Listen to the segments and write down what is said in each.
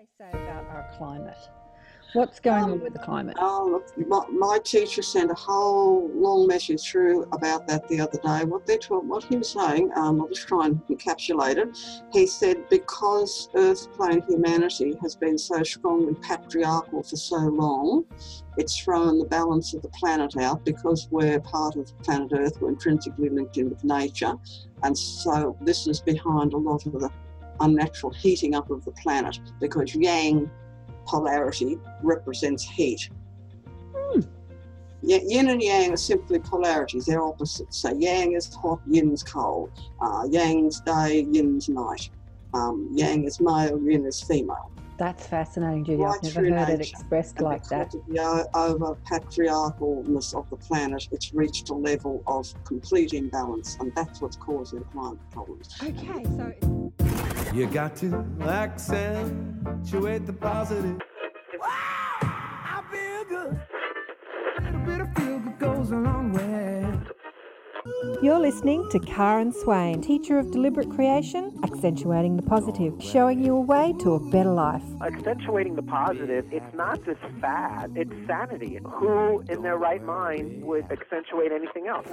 they say about our climate? What's going um, on with the climate? Oh, my, my, teacher sent a whole long message through about that the other day. What they told, what he was saying, um, I'll just try and encapsulate it. He said because Earth plane humanity has been so strongly patriarchal for so long, it's thrown the balance of the planet out because we're part of planet Earth, we're intrinsically linked in with nature, and so this is behind a lot of the unnatural heating up of the planet because yang polarity represents heat. Hmm. Yin and yang are simply polarities, they're opposites. So yang is hot, yin's cold. Uh, yang's day, yin's night. Um, yang is male, yin is female. That's fascinating, Judy. Right I've never heard it expressed and like that. Of the over patriarchalness of the planet, it's reached a level of complete imbalance, and that's what's causing climate problems. Okay, so. You got to accentuate the positive. Wow, I feel good. A little bit of feel good goes a long way. You're listening to Karen Swain, teacher of deliberate creation, accentuating the positive, showing you a way to a better life. Accentuating the positive, it's not just fad, it's sanity. Who in their right mind would accentuate anything else?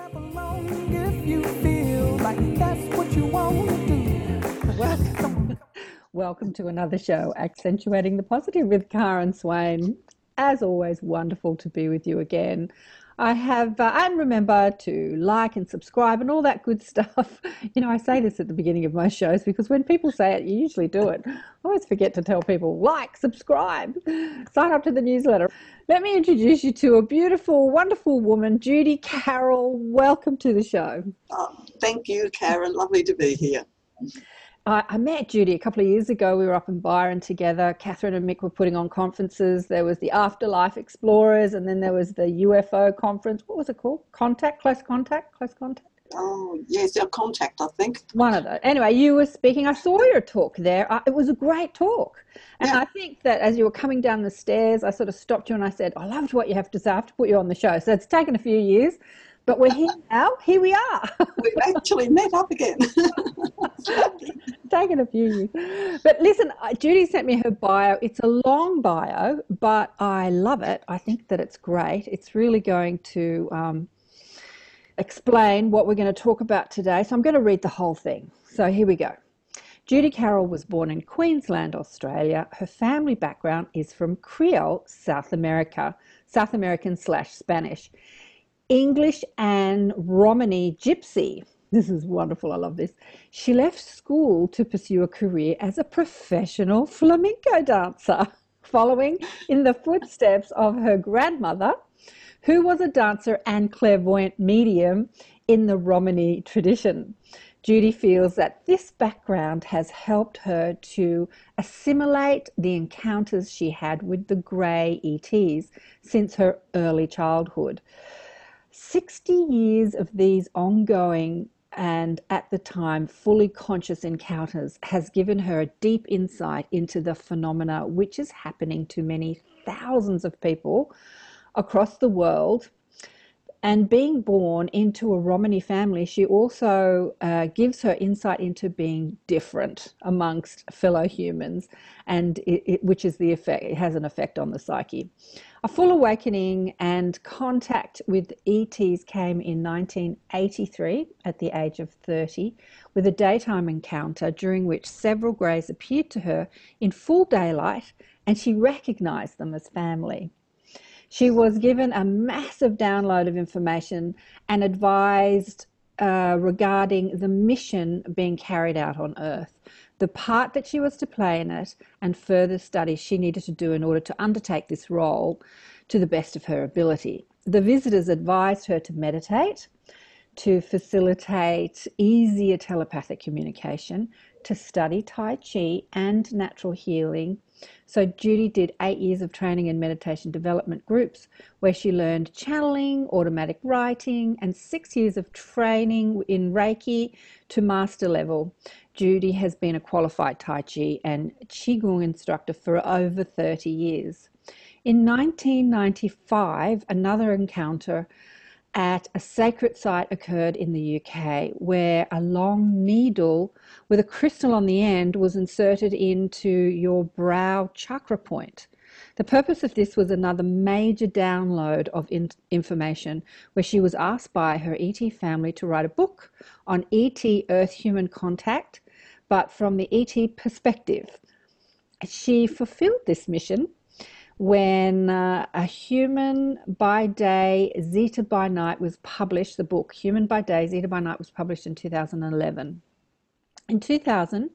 If you feel like that's what you want to do. Welcome. Welcome to another show, Accentuating the Positive with Karen Swain. As always, wonderful to be with you again. I have, uh, and remember to like and subscribe and all that good stuff. You know, I say this at the beginning of my shows because when people say it, you usually do it. I always forget to tell people like, subscribe, sign up to the newsletter. Let me introduce you to a beautiful, wonderful woman, Judy Carroll. Welcome to the show. Oh, thank you, Karen. Lovely to be here. I, I met Judy a couple of years ago. We were up in Byron together. Catherine and Mick were putting on conferences. There was the Afterlife Explorers, and then there was the UFO conference. What was it called? Contact, Close Contact, Close Contact. Oh, yes, our contact, I think. One of those. Anyway, you were speaking. I saw your talk there. Uh, it was a great talk. And yeah. I think that as you were coming down the stairs, I sort of stopped you and I said, I loved what you have to say. I have to put you on the show. So it's taken a few years, but we're here now. Here we are. We've actually met up again. taken a few years. But listen, Judy sent me her bio. It's a long bio, but I love it. I think that it's great. It's really going to um, explain what we're going to talk about today. So I'm going to read the whole thing. So here we go. Judy Carroll was born in Queensland, Australia. Her family background is from Creole, South America, South American slash Spanish. English and Romani Gypsy. This is wonderful. I love this. She left school to pursue a career as a professional flamenco dancer, following in the footsteps of her grandmother, who was a dancer and clairvoyant medium in the Romani tradition. Judy feels that this background has helped her to assimilate the encounters she had with the grey ETs since her early childhood. 60 years of these ongoing and at the time fully conscious encounters has given her a deep insight into the phenomena which is happening to many thousands of people across the world. And being born into a Romani family, she also uh, gives her insight into being different amongst fellow humans, and it, it, which is the effect. It has an effect on the psyche. A full awakening and contact with ETs came in 1983 at the age of 30 with a daytime encounter during which several greys appeared to her in full daylight and she recognized them as family. She was given a massive download of information and advised uh, regarding the mission being carried out on Earth the part that she was to play in it, and further studies she needed to do in order to undertake this role to the best of her ability. The visitors advised her to meditate, to facilitate easier telepathic communication, to study Tai Chi and natural healing. So, Judy did eight years of training in meditation development groups where she learned channeling, automatic writing, and six years of training in Reiki to master level. Judy has been a qualified Tai Chi and Qigong instructor for over 30 years. In 1995, another encounter at a sacred site occurred in the UK where a long needle with a crystal on the end was inserted into your brow chakra point. The purpose of this was another major download of in- information where she was asked by her ET family to write a book on ET Earth human contact, but from the ET perspective. She fulfilled this mission when uh, A Human by Day, Zeta by Night was published. The book Human by Day, Zeta by Night was published in 2011. In 2000,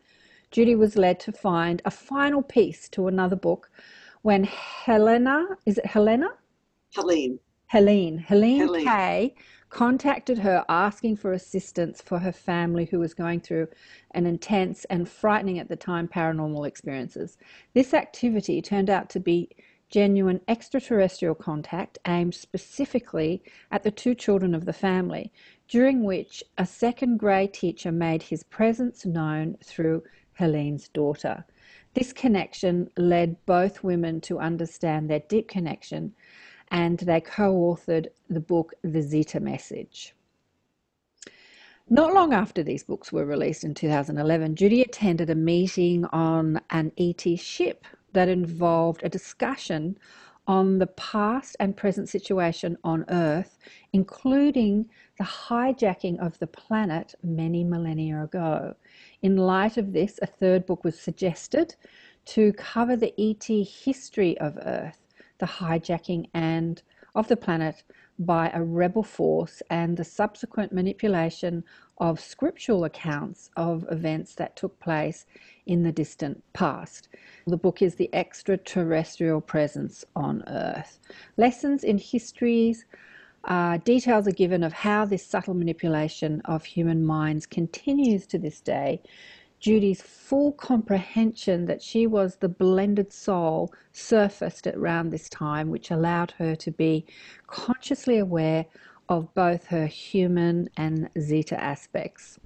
Judy was led to find a final piece to another book when Helena, is it Helena? Helene. Helene, Helene, Helene. Kay contacted her asking for assistance for her family who was going through an intense and frightening at the time paranormal experiences. This activity turned out to be genuine extraterrestrial contact aimed specifically at the two children of the family, during which a second grey teacher made his presence known through Helene's daughter. This connection led both women to understand their deep connection, and they co authored the book The Zeta Message. Not long after these books were released in 2011, Judy attended a meeting on an ET ship that involved a discussion on the past and present situation on Earth, including the hijacking of the planet many millennia ago. In light of this, a third book was suggested to cover the ET history of Earth, the hijacking and of the planet by a rebel force and the subsequent manipulation of scriptural accounts of events that took place in the distant past. The book is The Extraterrestrial Presence on Earth. Lessons in histories, uh, details are given of how this subtle manipulation of human minds continues to this day. Judy's full comprehension that she was the blended soul surfaced at around this time, which allowed her to be consciously aware of both her human and zeta aspects.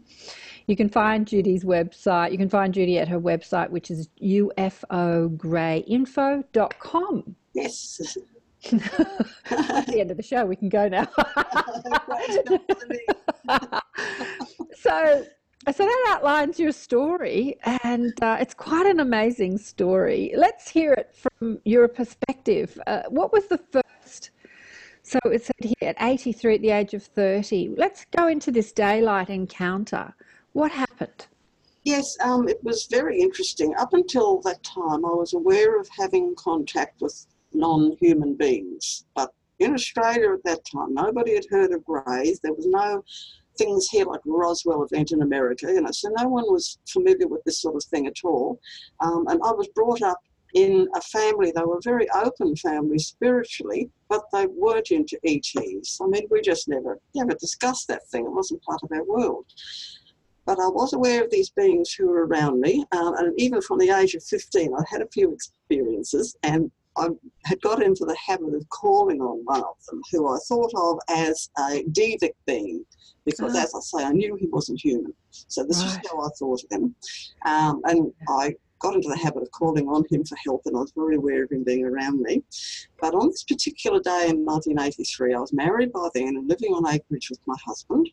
You can find Judy's website. You can find Judy at her website, which is ufograyinfo.com. Yes. That's the end of the show. We can go now. so, so that outlines your story, and uh, it's quite an amazing story. Let's hear it from your perspective. Uh, what was the first? So it said here at 83 at the age of 30. Let's go into this daylight encounter. What happened? Yes, um, it was very interesting. Up until that time, I was aware of having contact with non human beings. But in Australia at that time, nobody had heard of Greys. There was no things here like Roswell event in America, you know, so no one was familiar with this sort of thing at all. Um, and I was brought up in a family, they were a very open family spiritually, but they weren't into ETs. I mean, we just never, never discussed that thing. It wasn't part of our world. But I was aware of these beings who were around me, um, and even from the age of 15, I had a few experiences, and I had got into the habit of calling on one of them, who I thought of as a devic being, because Ah. as I say, I knew he wasn't human. So this Right. is how I thought of him. Um, and I got into the habit of calling on him for help, and I was very aware of him being around me. But on this particular day in 1983, I was married by then and living on acreage with my husband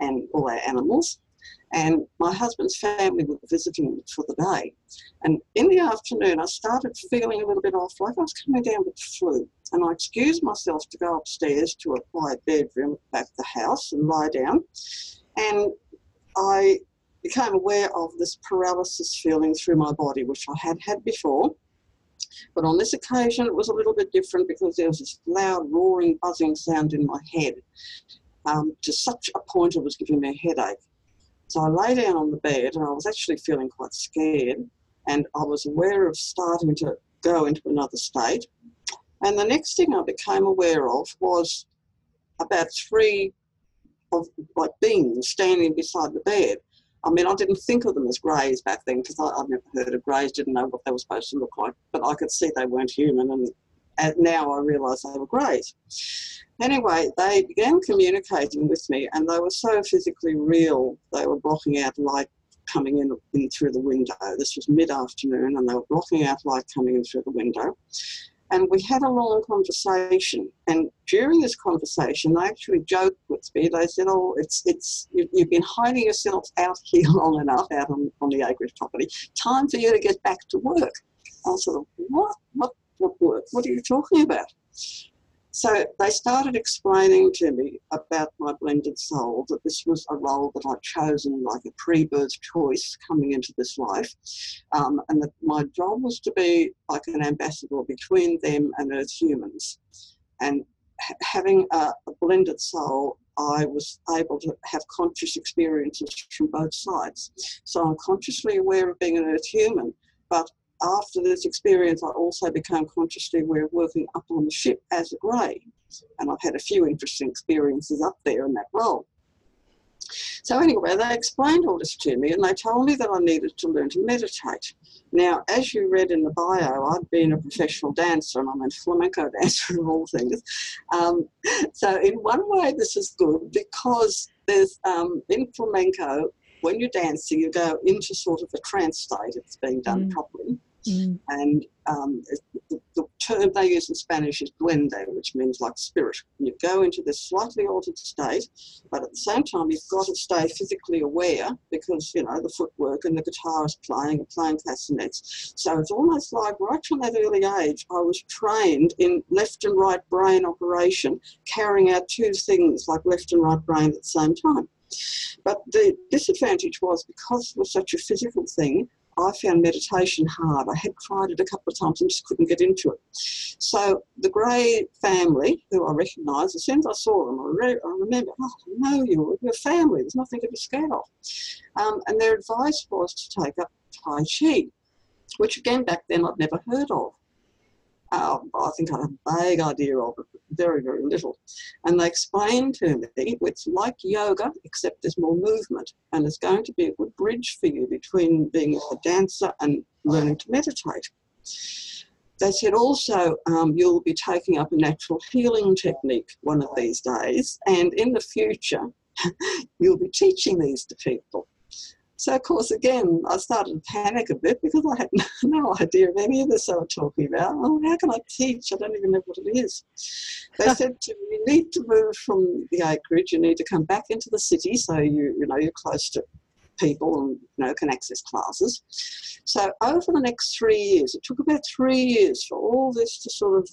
and all our animals. And my husband's family were visiting for the day. And in the afternoon, I started feeling a little bit off, like I was coming down with the flu. And I excused myself to go upstairs to a quiet bedroom back the house and lie down. And I became aware of this paralysis feeling through my body, which I had had before. But on this occasion, it was a little bit different because there was this loud, roaring, buzzing sound in my head um, to such a point it was giving me a headache. So I lay down on the bed and I was actually feeling quite scared. And I was aware of starting to go into another state. And the next thing I became aware of was about three of like beings standing beside the bed. I mean, I didn't think of them as greys back then because I'd never heard of greys, didn't know what they were supposed to look like, but I could see they weren't human, and, and now I realise they were greys. Anyway, they began communicating with me, and they were so physically real. They were blocking out light coming in, in through the window. This was mid afternoon, and they were blocking out light coming in through the window. And we had a long conversation. And during this conversation, they actually joked with me. They said, "Oh, it's it's you, you've been hiding yourself out here long enough, out on, on the acreage property. Time for you to get back to work." I of, "What? What? What work? What are you talking about?" So they started explaining to me about my blended soul, that this was a role that I'd chosen, like a pre birth choice coming into this life, um, and that my job was to be like an ambassador between them and Earth humans. And ha- having a, a blended soul, I was able to have conscious experiences from both sides. So I'm consciously aware of being an Earth human, but after this experience, I also became consciously aware of working up on the ship as a grey. And I've had a few interesting experiences up there in that role. So, anyway, they explained all this to me and they told me that I needed to learn to meditate. Now, as you read in the bio, I'd been a professional dancer and I'm a flamenco dancer of all things. Um, so, in one way, this is good because there's um, in flamenco, when you're dancing, you go into sort of a trance state if it's being done Mm. properly. Mm. And um, the, the term they use in Spanish is duende, which means like spirit. You go into this slightly altered state, but at the same time, you've got to stay physically aware because, you know, the footwork and the guitar is playing and playing castanets. So it's almost like right from that early age, I was trained in left and right brain operation, carrying out two things like left and right brain at the same time. But the disadvantage was because it was such a physical thing, I found meditation hard. I had tried it a couple of times and just couldn't get into it. So the Gray family, who I recognised, as soon as I saw them, I, re- I remember, oh, I know you, you're family, there's nothing to be scared of. Um, and their advice was to take up Tai Chi, which again back then I'd never heard of. Uh, I think I had a vague idea of it, but very, very little. And they explained to me it's like yoga, except there's more movement, and it's going to be a good bridge for you between being a dancer and learning to meditate. They said also um, you'll be taking up a natural healing technique one of these days, and in the future, you'll be teaching these to people. So, of course, again, I started to panic a bit because I had no idea of any of this they were talking about. Oh, how can I teach? I don't even know what it is. They said to me, you need to move from the acreage, you need to come back into the city so you, you know, you're close to people and, you know, can access classes. So, over the next three years, it took about three years for all this to sort of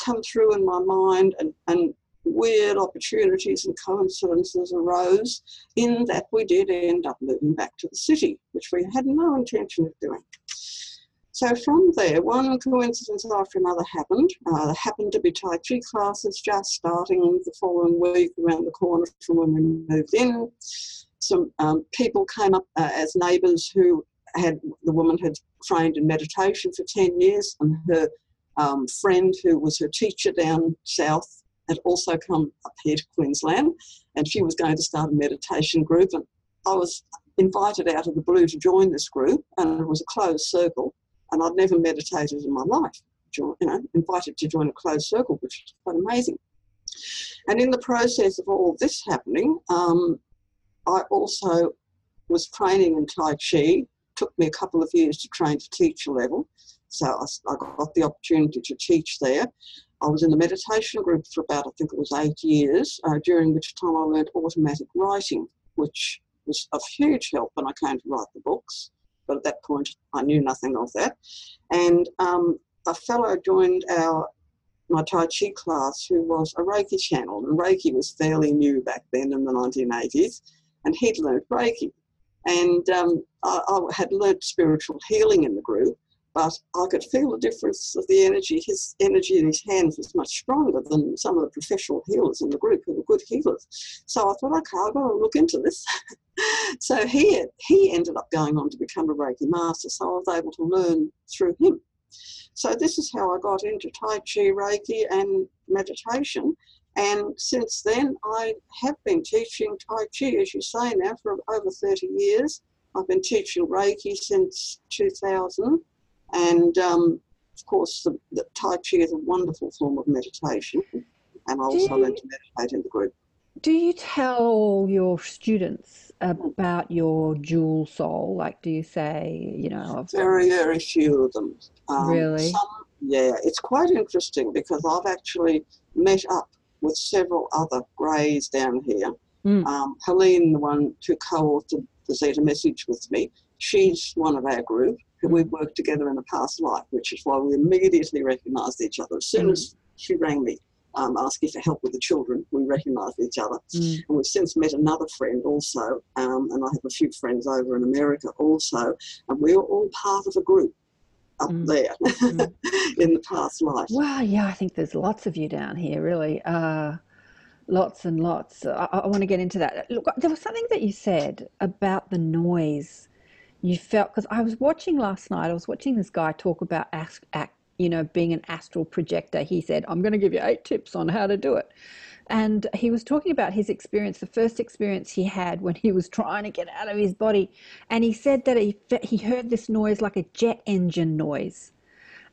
come through in my mind and, and weird opportunities and coincidences arose in that we did end up moving back to the city, which we had no intention of doing. So from there, one coincidence after another happened. Uh, there happened to be Tai Chi classes just starting the following week around the corner from when we moved in. Some um, people came up uh, as neighbours who had, the woman had trained in meditation for 10 years and her um, friend who was her teacher down south had also come up here to Queensland, and she was going to start a meditation group. And I was invited out of the blue to join this group, and it was a closed circle, and I'd never meditated in my life. You know, invited to join a closed circle, which was quite amazing. And in the process of all this happening, um, I also was training in Tai Chi. Took me a couple of years to train to teacher level, so I, I got the opportunity to teach there. I was in the meditation group for about, I think it was eight years, uh, during which time I learned automatic writing, which was of huge help when I came to write the books. But at that point, I knew nothing of that. And um, a fellow joined our my Tai Chi class who was a Reiki channel, and Reiki was fairly new back then in the 1980s, and he'd learned Reiki. And um, I, I had learnt spiritual healing in the group, but I could feel the difference of the energy. His energy in his hands was much stronger than some of the professional healers in the group who were good healers. So I thought, okay, I've got to look into this. so he, he ended up going on to become a Reiki master, so I was able to learn through him. So this is how I got into Tai Chi, Reiki, and meditation. And since then, I have been teaching Tai Chi, as you say now, for over 30 years. I've been teaching Reiki since 2000. And um, of course, the, the Tai Chi is a wonderful form of meditation. And I also you- learned to meditate in the group. Do you tell all your students about your dual soul? Like, do you say, you know, I've Very, very few of them. Um, Really? Some Yeah, it's quite interesting because I've actually met up with several other greys down here. Mm. Um, Helene, the one who co-authored the Zeta message with me, she's one of our group who we've worked together in a past life, which is why we immediately recognised each other. As soon Mm. as she rang me, um, asking for help with the children, we recognised each other. Mm. And we've since met another friend also, um, and I have a few friends over in America also, and we were all part of a group up Mm. there Mm. in the past life. Well, yeah, I think there's lots of you down here, really. Uh, lots and lots. I, I want to get into that. Look, there was something that you said about the noise you felt, because I was watching last night, I was watching this guy talk about, ask, act, you know, being an astral projector. He said, I'm going to give you eight tips on how to do it. And he was talking about his experience, the first experience he had when he was trying to get out of his body. And he said that he, he heard this noise like a jet engine noise.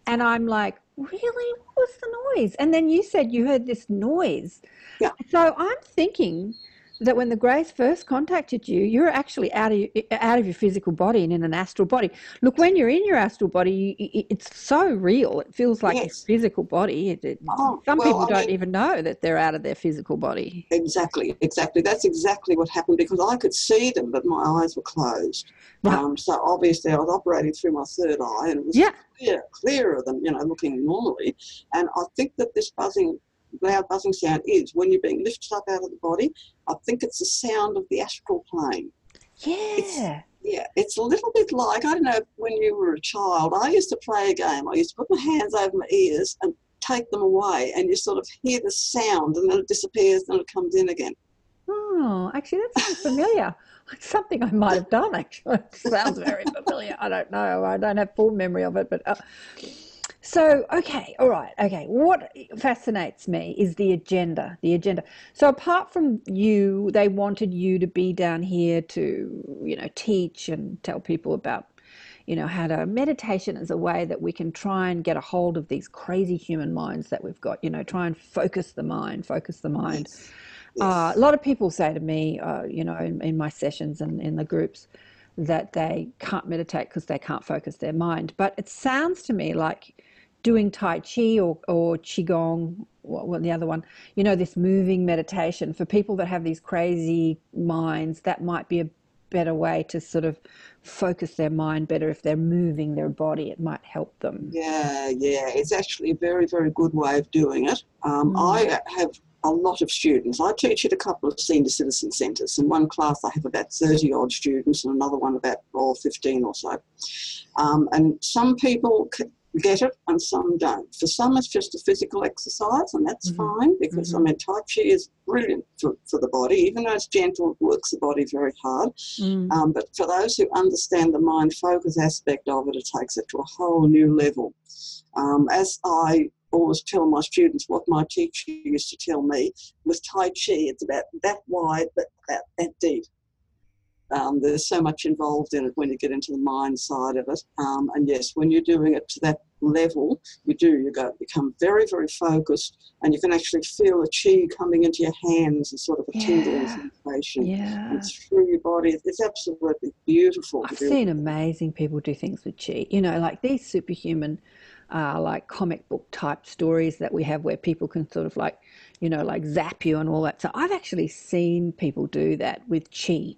And I'm like, really? What was the noise? And then you said you heard this noise. Yeah. So I'm thinking that when the Greys first contacted you, you're actually out of out of your physical body and in an astral body. Look, when you're in your astral body, you, it's so real. It feels like Yes. your physical body. It, it- Oh, some well, people I don't mean- even know that they're out of their physical body. Exactly, exactly. That's exactly what happened because I could see them, but my eyes were closed. Right. Um, so obviously, I was operating through my third eye, and it was Yeah. clear, clearer than you know looking normally. And I think that this buzzing, loud buzzing sound is when you're being lifted up out of the body. I think it's the sound of the astral plane. Yeah. Yeah, it's a little bit like I don't know when you were a child. I used to play a game. I used to put my hands over my ears and take them away, and you sort of hear the sound, and then it disappears, and it comes in again. Oh, actually, that sounds familiar. It's something I might have done, actually. It sounds very familiar. I don't know. I don't have full memory of it. But uh, so, okay, all right, okay. What fascinates me is the agenda. The agenda. So, apart from you, they wanted you to be down here to, you know, teach and tell people about, you know, how to meditation as a way that we can try and get a hold of these crazy human minds that we've got, you know, try and focus the mind, focus the mind. Yes. Uh, a lot of people say to me, uh, you know, in, in my sessions and in the groups, that they can't meditate because they can't focus their mind. But it sounds to me like doing Tai Chi or, or Qigong, what, what the other one, you know, this moving meditation for people that have these crazy minds, that might be a better way to sort of focus their mind better if they're moving their body. It might help them. Yeah, yeah, it's actually a very, very good way of doing it. Um, Mm. I have a lot of students. I teach at a couple of senior citizen centres. In one class, I have about 30 odd students, and another one about oh, 15 or so. Um, and some people get it and some don't. For some, it's just a physical exercise, and that's Mhm. fine because I mean, Tai Chi is brilliant for, for the body, even though it's gentle, it works the body very hard. Mm. Um, but for those who understand the mind focus aspect of it, it takes it to a whole new level. Um, as I always tell my students, what my teacher used to tell me with Tai Chi, it's about that wide but that, that deep. Um, there's so much involved in it when you get into the mind side of it. Um, and yes, when you're doing it to that level, you do, you go become very, very focused and you can actually feel the chi coming into your hands as sort of a tingling sensation Yeah. and through your body. It's absolutely beautiful. I've seen amazing people do things with chi. You know, like these superhuman, uh, like comic book type stories that we have where people can sort of like, you know, like zap you and all that. So I've actually seen people do that with chi.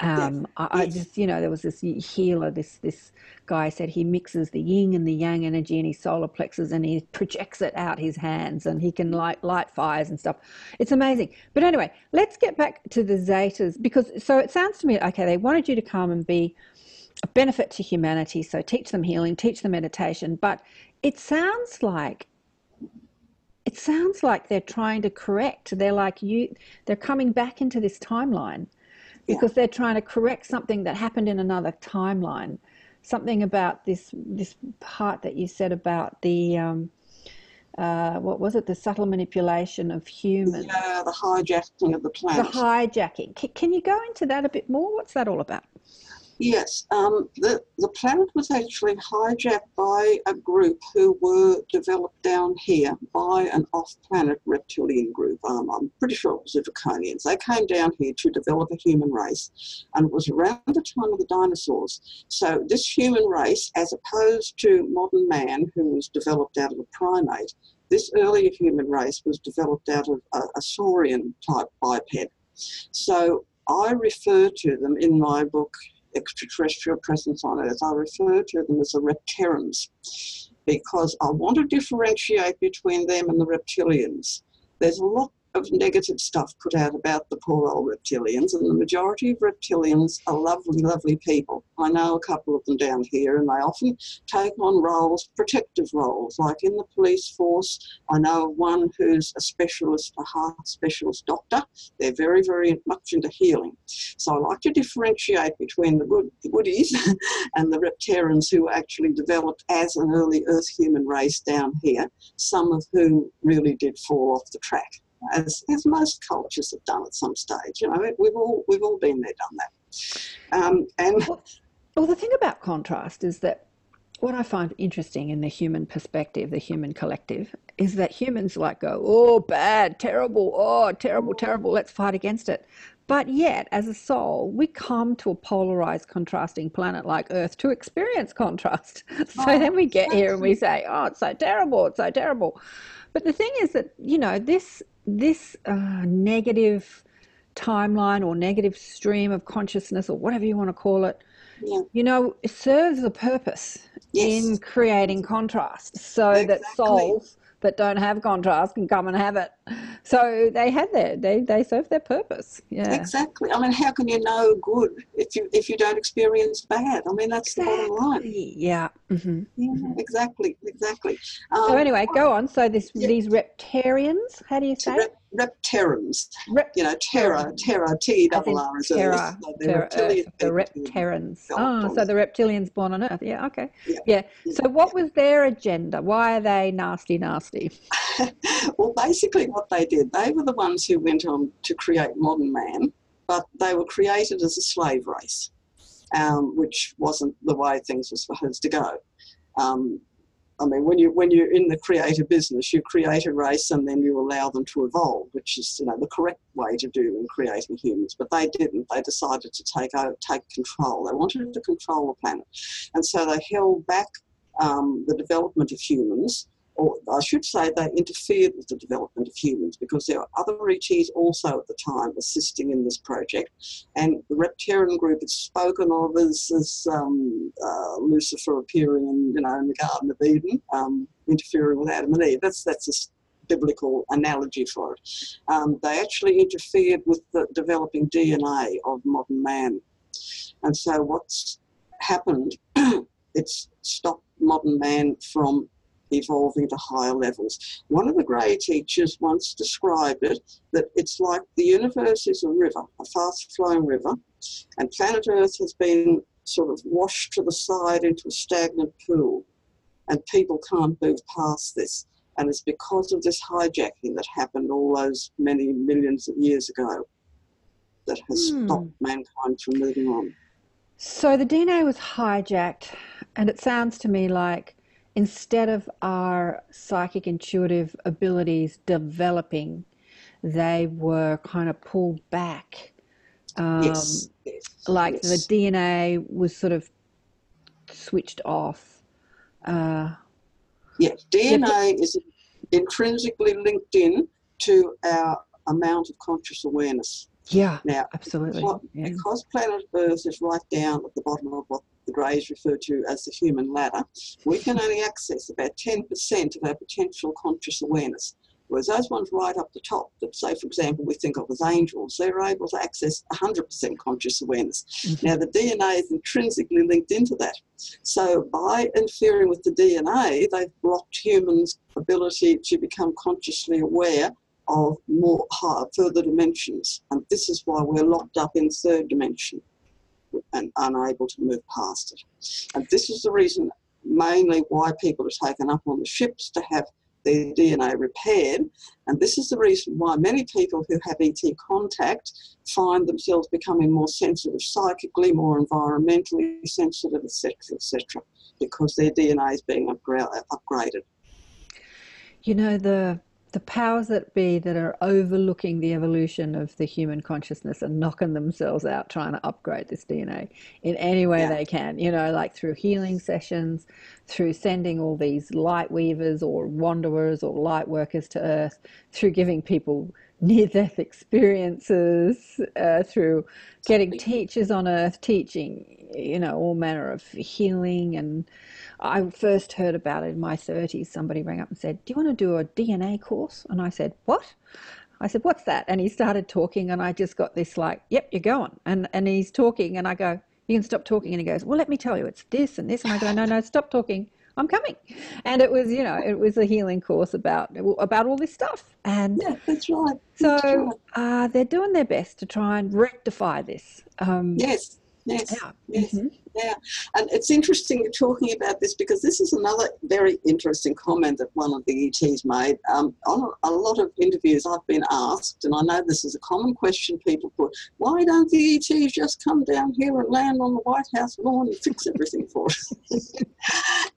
Um, I, I just, you know, there was this healer, this this guy said he mixes the yin and the yang energy in his solar plexus and he projects it out his hands and he can light light fires and stuff. It's amazing. But anyway, let's get back to the Zetas because so it sounds to me okay, they wanted you to come and be a benefit to humanity, so teach them healing, teach them meditation, but it sounds like it sounds like they're trying to correct. They're like you they're coming back into this timeline Yeah. because they're trying to correct something that happened in another timeline. Something about this this part that you said about the um, uh, what was it? The subtle manipulation of humans, Yeah, the hijacking of the planet. the hijacking. Can, can you go into that a bit more? What's that all about? Yes, um, the, the planet was actually hijacked by a group who were developed down here by an off planet reptilian group. Um, I'm pretty sure it was the Draconians. They came down here to develop a human race, and it was around the time of the dinosaurs. So, this human race, as opposed to modern man, who was developed out of a primate, this earlier human race was developed out of a, a saurian type biped. So, I refer to them in my book extraterrestrial presence on Earth, I refer to them as the repterrans because I want to differentiate between them and the reptilians. There's a lot of negative stuff put out about the poor old reptilians, and the majority of reptilians are lovely, lovely people. I know a couple of them down here, and they often take on roles, protective roles, like in the police force. I know of one who's a specialist, a heart specialist doctor. They're very, very much into healing. So I like to differentiate between the good the goodies and the reptarians who actually developed as an early Earth human race down here, some of whom really did fall off the track as, as most cultures have done at some stage. You know, we've all we've all been there, done that. Um, and well, well, the thing about contrast is that what I find interesting in the human perspective, the human collective, is that humans like go, oh, bad, terrible, oh, terrible, terrible, let's fight against it. But yet, as a soul, we come to a polarized, contrasting planet like Earth to experience contrast. So Oh, then we get here and we say, oh, it's so terrible, it's so terrible. But the thing is that, you know, this, this uh, negative timeline or negative stream of consciousness or whatever you want to call it, yeah, you know, it serves a purpose yes, in creating contrast so that souls that don't have contrast can come and have it. So they had their they they serve their purpose. Yeah. exactly. I mean, how can you know good if you if you don't experience bad? I mean, that's the bottom line. Exactly. Yeah. hmm Yeah, exactly, exactly. So Um, anyway, go on. So this Yeah. these reptarians, how do you say? rep, repterrans, Rep- you know, terror, terror, T double R is terra, So terra reptilian Earth, the who- Oh, so the reptilians born on Earth. Yeah. Okay. Yeah. Yeah. Yeah. So what was their agenda? Why are they nasty, nasty? well, basically, what they did, they were the ones who went on to create modern man, but they were created as a slave race, um, which wasn't the way things were supposed to go. Um, I mean, when you when you're in the creative business, you create a race and then you allow them to evolve, which is you know the correct way to do in creating humans. But they didn't. They decided to take over, take control. They wanted to control the planet, and so they held back um, the development of humans or I should say they interfered with the development of humans because there were other ETs also at the time assisting in this project. And the Reptarian group is spoken of as, as um, uh, Lucifer appearing in, you know, in the Garden of Eden, um, interfering with Adam and Eve. That's, that's a biblical analogy for it. Um, they actually interfered with the developing DNA of modern man. And so what's happened, it's stopped modern man from evolving to higher levels. One of the grey teachers once described it that it's like the universe is a river, a fast flowing river, and planet Earth has been sort of washed to the side into a stagnant pool, and people can't move past this. And it's because of this hijacking that happened all those many millions of years ago that has Hmm. stopped mankind from moving on. So the DNA was hijacked, and it sounds to me like instead of our psychic intuitive abilities developing, they were kind of pulled back. Um, yes, like yes. the DNA was sort of switched off. Uh, Yes, DNA is intrinsically linked in to our amount of conscious awareness. Yeah, Now, absolutely. because, Yeah. because planet Earth is right down at the bottom of what the Greys refer to as the human ladder, we can only access about 10% of our potential conscious awareness. Whereas those ones right up the top, that say, for example, we think of as angels, they're able to access 100% conscious awareness. Mhm. Now, the DNA is intrinsically linked into that. So, by interfering with the DNA, they've blocked humans' ability to become consciously aware of more higher, further dimensions. And this is why we're locked up in third dimension and unable to move past it. And this is the reason mainly why people are taken up on the ships to have their DNA repaired. And this is the reason why many people who have ET contact find themselves becoming more sensitive psychically, more environmentally sensitive, etc., etc., because their DNA is being upgra- upgraded. You know, the the powers that be that are overlooking the evolution of the human consciousness and knocking themselves out trying to upgrade this DNA in any way Yeah. they can, you know, like through healing sessions, through sending all these light weavers or wanderers or light workers to Earth, through giving people near death experiences, uh, through getting teachers on Earth teaching, you know, all manner of healing and I first heard about it in my 30s. Somebody rang up and said, Do you want to do a DNA course? And I said, What? I said, What's that? And he started talking, and I just got this like, Yep, you're going. And, and he's talking, and I go, You can stop talking. And he goes, Well, let me tell you, it's this and this. And I go, No, no, stop talking. I'm coming. And it was, you know, it was a healing course about about all this stuff. And Yeah, that's right. so right. uh, they're doing their best to try and rectify this. Um, Yes, yes, yeah. yes. Mhm. Yeah, and it's interesting you're talking about this because this is another very interesting comment that one of the ETs made. Um, on a, a lot of interviews, I've been asked, and I know this is a common question people put: Why don't the ETs just come down here and land on the White House lawn and fix everything for us?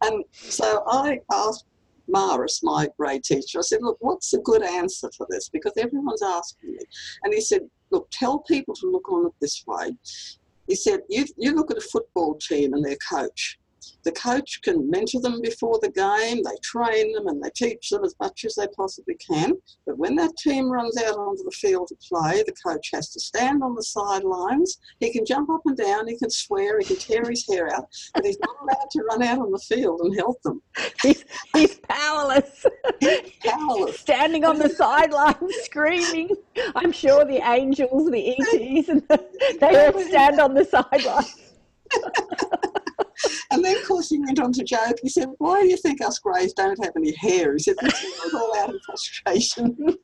and so I asked Maris, my grade teacher, I said, "Look, what's a good answer for this?" Because everyone's asking me, and he said, "Look, tell people to look on it this way." He said, you, you look at a football team and their coach. The coach can mentor them before the game, they train them and they teach them as much as they possibly can. But when that team runs out onto the field to play, the coach has to stand on the sidelines. He can jump up and down, he can swear, he can tear his hair out, but he's not allowed to run out on the field and help them. He's, he's powerless. Powerless. standing on the sidelines screaming. I'm sure the angels, the ETs, and they all stand on the sidelines. And then, of course, he went on to joke. He said, Why do you think us Greys don't have any hair? He said, This is all out of frustration.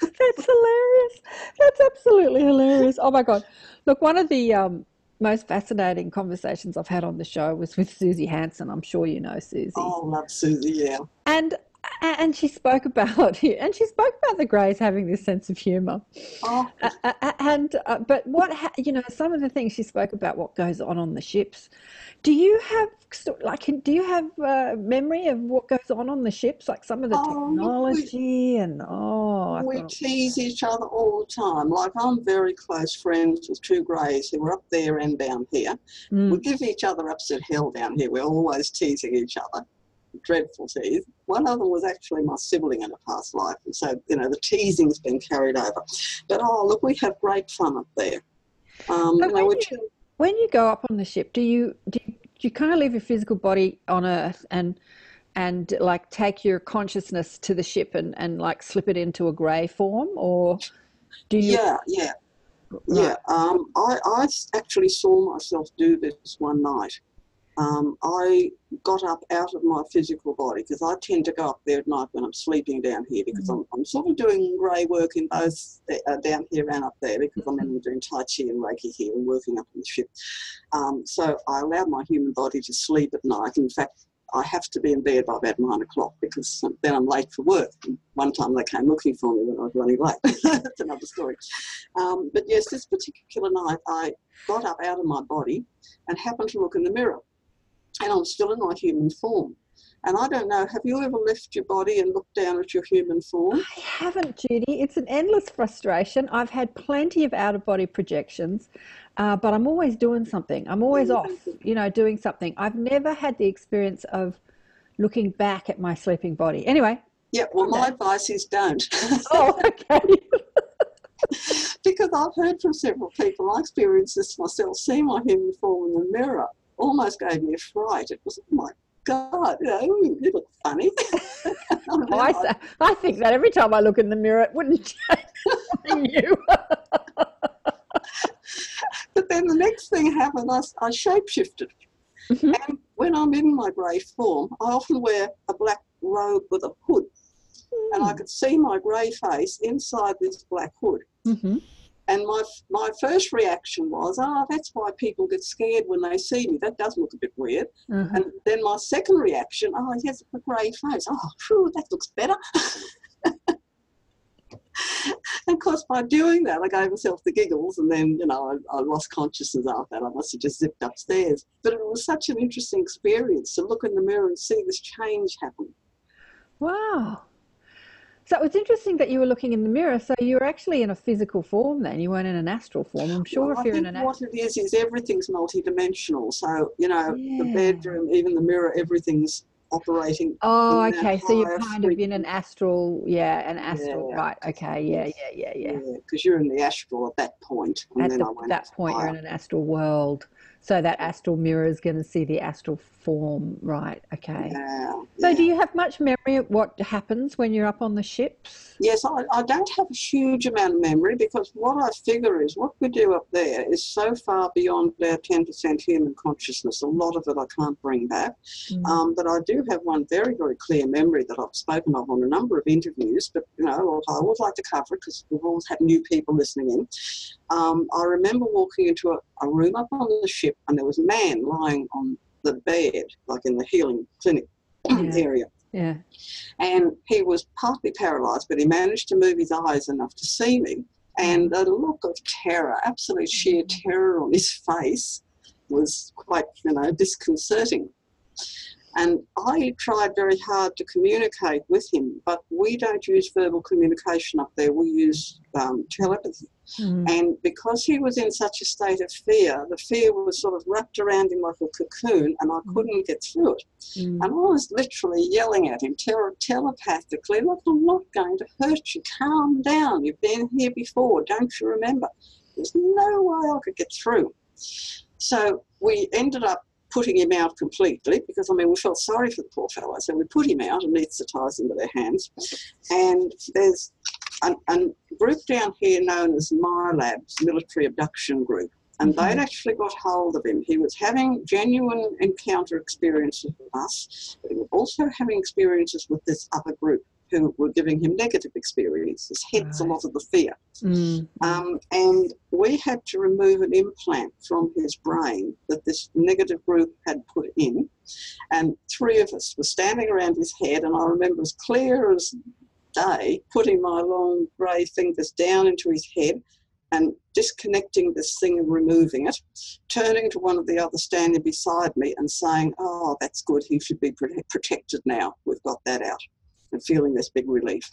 That's hilarious. That's absolutely hilarious. Oh my God. Look, one of the um, most fascinating conversations I've had on the show was with Suzy Hansen. I'm sure you know Suzy. Oh, love Suzy, yeah. And and she spoke about and she spoke about the Greys having this sense of humour. Oh, Uh, and uh, but what ha- you know some of the things she spoke about what goes on on the ships do you have like do you have uh, memory of what goes on on the ships like some of the Oh, look, we- technology and oh I we thought, tease each other all the time. Like, I'm very close friends with two Greys who are up there and down here. mm, We give each other upset hell down here. We're always teasing each other. Dreadful tease. One of them was actually my sibling in a past life. And so, you know, the teasing's been carried over. But oh, look, we have great fun up there. Um, But you know, when you- when you go up on the ship do you do you, do you kind of leave your physical body on earth and and like take your consciousness to the ship and and like slip it into a grey form or do you yeah, yeah. Right. Yeah, um, I, I actually saw myself do this one night. Um, I got up out of my physical body because I tend to go up there at night when I'm sleeping down here because I'm, I'm sort of doing grey work in both uh, down here and up there because I'm in doing Tai Chi and Reiki here and working up on the ship. Um, so I allowed my human body to sleep at night. In fact, I have to be in bed by about nine o'clock because then I'm late for work. One time they came looking for me when I was running late. That's another story. Um, but yes, this particular night I got up out of my body and happened to look in the mirror. And I'm still in my human form. And I don't know, have you ever left your body and looked down at your human form? I haven't, Judy. It's an endless frustration. I've had plenty of out of body projections, uh, but I'm always doing something. I'm always off, you know, doing something. I've never had the experience of looking back at my sleeping body. Anyway, Yeah, well, my advice is don't. oh, okay. because I've heard from several people, I experienced this myself, seeing my human form in the mirror almost gave me a fright. It was, oh my God, you know, you look funny. Oh, I, say, I think that every time I look in the mirror, it wouldn't new. But then the next thing happened, I, I shapeshifted. Mhm. And when I'm in my grey form, I often wear a black robe with a hood. And I could see my grey face inside this black hood. hmm And my my first reaction was, oh, that's why people get scared when they see me. That does look a bit weird. Mhm. And then my second reaction, oh, he has a grey face. Oh, phew, that looks better. and of course, by doing that, I gave myself the giggles, and then you know I, I lost consciousness after that. I must have just zipped upstairs. But it was such an interesting experience to look in the mirror and see this change happen. Wow. So it's interesting that you were looking in the mirror. So you were actually in a physical form then. You weren't in an astral form. I'm sure Well, if you're I in an what it is is everything's multidimensional. So you know, the bedroom, even the mirror, everything's operating. Oh, okay. So you're higher kind of in an astral, yeah, an astral, Yeah. right? Okay, yeah, yeah, yeah, yeah. because you're in the astral at that point, and At then the, I went that point, you're in an astral world. So that astral mirror is going to see the astral form, right? Okay. Yeah, So yeah. do you have much memory of what happens when you're up on the ships? Yes, I, I don't have a huge amount of memory because what I figure is what we do up there is so far beyond our 10% human consciousness. A lot of it I can't bring back. Mm. Um, but I do have one very, very clear memory that I've spoken of on a number of interviews, but you know, I always like to cover it because we've always had new people listening in. Um, I remember walking into a, a room up on the ship and there was a man lying on the bed, like in the healing clinic Yeah. area Yeah. and he was partly paralyzed, but he managed to move his eyes enough to see me. And the look of terror, absolute sheer terror on his face, was quite, you know, disconcerting. And I tried very hard to communicate with him, but we don't use verbal communication up there. We use um, telepathy. Mm. And because he was in such a state of fear, the fear was sort of wrapped around him like a cocoon, and I couldn't get through it. Mm. And I was literally yelling at him tele- telepathically, look, I'm not going to hurt you. Calm down. You've been here before. Don't you remember? There's no way I could get through. So we ended up putting him out completely because, I mean, we felt sorry for the poor fellow. So we put him out, and anaesthetised him with their hands. And there's a, group down here known as MILABs, Military Abduction Group. And Mhm. they'd actually got hold of him. He was having genuine encounter experiences with us, but he was also having experiences with this other group who were giving him negative experiences, hence a lot of the fear. Mm. Um, and we had to remove an implant from his brain that this negative group had put in. And three of us were standing around his head, and I remember as clear as day putting my long grey fingers down into his head and disconnecting this thing and removing it, turning to one of the others standing beside me and saying, Oh, that's good, he should be protected now. We've got that out. And feeling this big relief.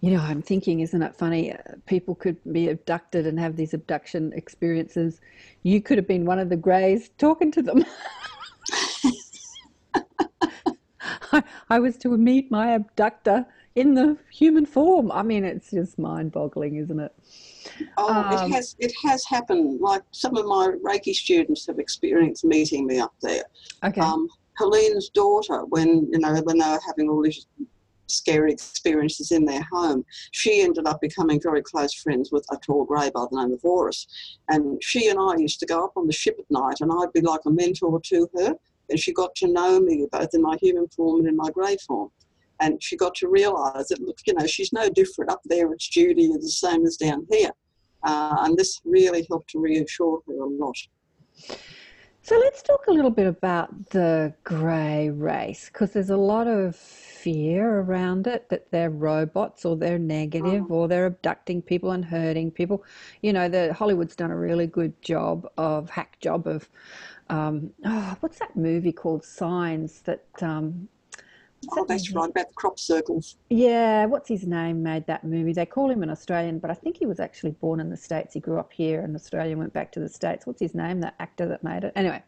You know, I'm thinking, isn't it funny? uh, People could be abducted and have these abduction experiences. You could have been one of the greys talking to them. I, I was to meet my abductor in the human form. I mean, it's just mind-boggling, isn't it? Oh, Um, it has it has happened. Like some of my Reiki students have experienced meeting me up there. Okay. Um, Helene's daughter, when you know when they were having all these scary experiences in their home, she ended up becoming very close friends with a tall grey by the name of Horus. And she and I used to go up on the ship at night, and I'd be like a mentor to her. And she got to know me both in my human form and in my grey form. And she got to realise that, look, you know, she's no different. Up there, it's Judy, the same as down here. Uh, and this really helped to reassure her a lot. So let's talk a little bit about the grey race because there's a lot of fear around it that they're robots or they're negative or they're abducting people and hurting people. You know, the Hollywood's done a really good job of hack job of um, oh, what's that movie called Signs that um, Oh, that that's right, about the crop circles. Yeah, what's his name made that movie? They call him an Australian, but I think he was actually born in the States. He grew up here in Australia and went back to the States. What's his name? That actor that made it? Anyway,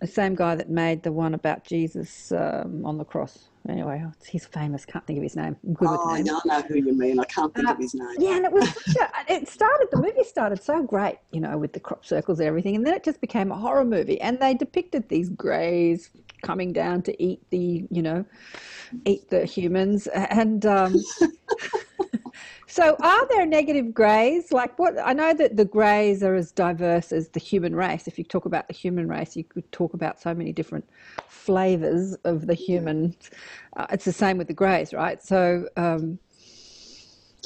the same guy that made the one about Jesus um, on the cross. Anyway, he's famous. Can't think of his name. I'm good with Oh, names. I know who you mean. I can't think Uh, of his name. Yeah, and it was such a, it started the movie started so great, you know, with the crop circles and everything, and then it just became a horror movie. And they depicted these greys coming down to eat the, you know, eat the humans. And um, so, are there negative greys? Like what? I know that the greys are as diverse as the human race. If you talk about the human race, you could talk about so many different flavors of the human. Uh, it's the same with the greys, right? So. Um,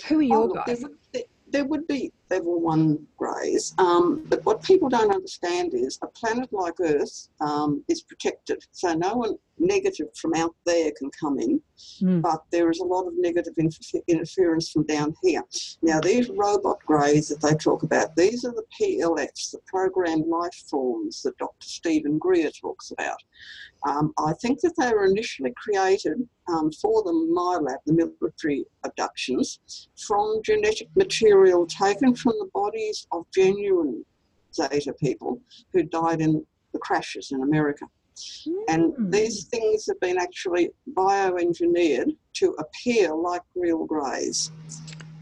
Who are your Oh, look, there guys? would, there would be level one greys, um, but what people don't understand is a planet like Earth um, is protected, so no one negative from out there can come in, Mm. but there is a lot of negative interfe- interference from down here. Now, these robot greys that they talk about, these are the PLFs, the programmed life forms that Dr. Stephen Greer talks about. Um, I think that they were initially created um, for the MILAB, the military abductions, from genetic material taken from the bodies of genuine Zeta people who died in the crashes in America. And Mm. these things have been actually bioengineered to appear like real greys.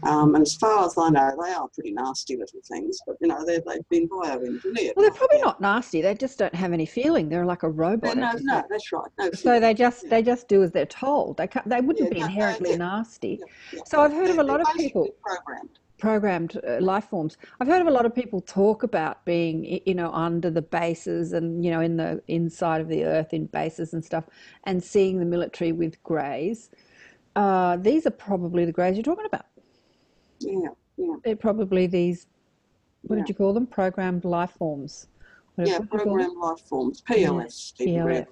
Um, and as far as I know, they are pretty nasty little things, but you know, they're, they've been bioengineered. Well, they're probably not nasty. They just don't have any feeling. They're like a robot. No, no, no, that's right. No, So they just they just do as they're told. They can't, they wouldn't Yeah, be no, no, inherently yeah. nasty. Yeah, yeah. So I've heard of a They're- lot they're of people programmed. Programmed uh, life forms. I've heard of a lot of people talk about being, you know, under the bases and you know in the inside of the earth in bases and stuff, and seeing the military with greys. Uh, these are probably the greys you're talking about. Yeah, yeah. They're probably these. What Yeah. did you call them? Programmed life forms. What Yeah, what did you call them? programmed life forms, PLS. PLS.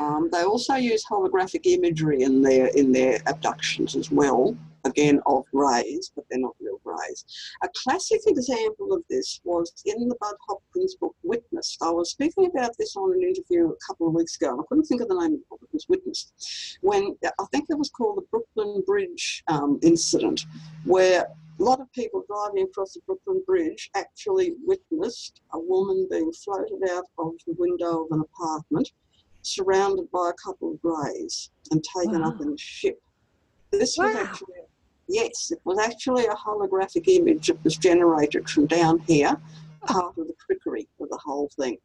Um, they also use holographic imagery in their in their abductions as well. Again, of greys, but they're not real greys. A classic example of this was in the Bud Hopkins book Witnessed. I was speaking about this on an interview a couple of weeks ago, and I couldn't think of the name of the book. It was Witnessed. When I think it was called the Brooklyn Bridge um, incident, where a lot of people driving across the Brooklyn Bridge actually witnessed a woman being floated out of the window of an apartment, surrounded by a couple of greys, and taken up in a ship. This was Wow. actually, yes, it was actually a holographic image that was generated from down here, part of the trickery of the whole thing.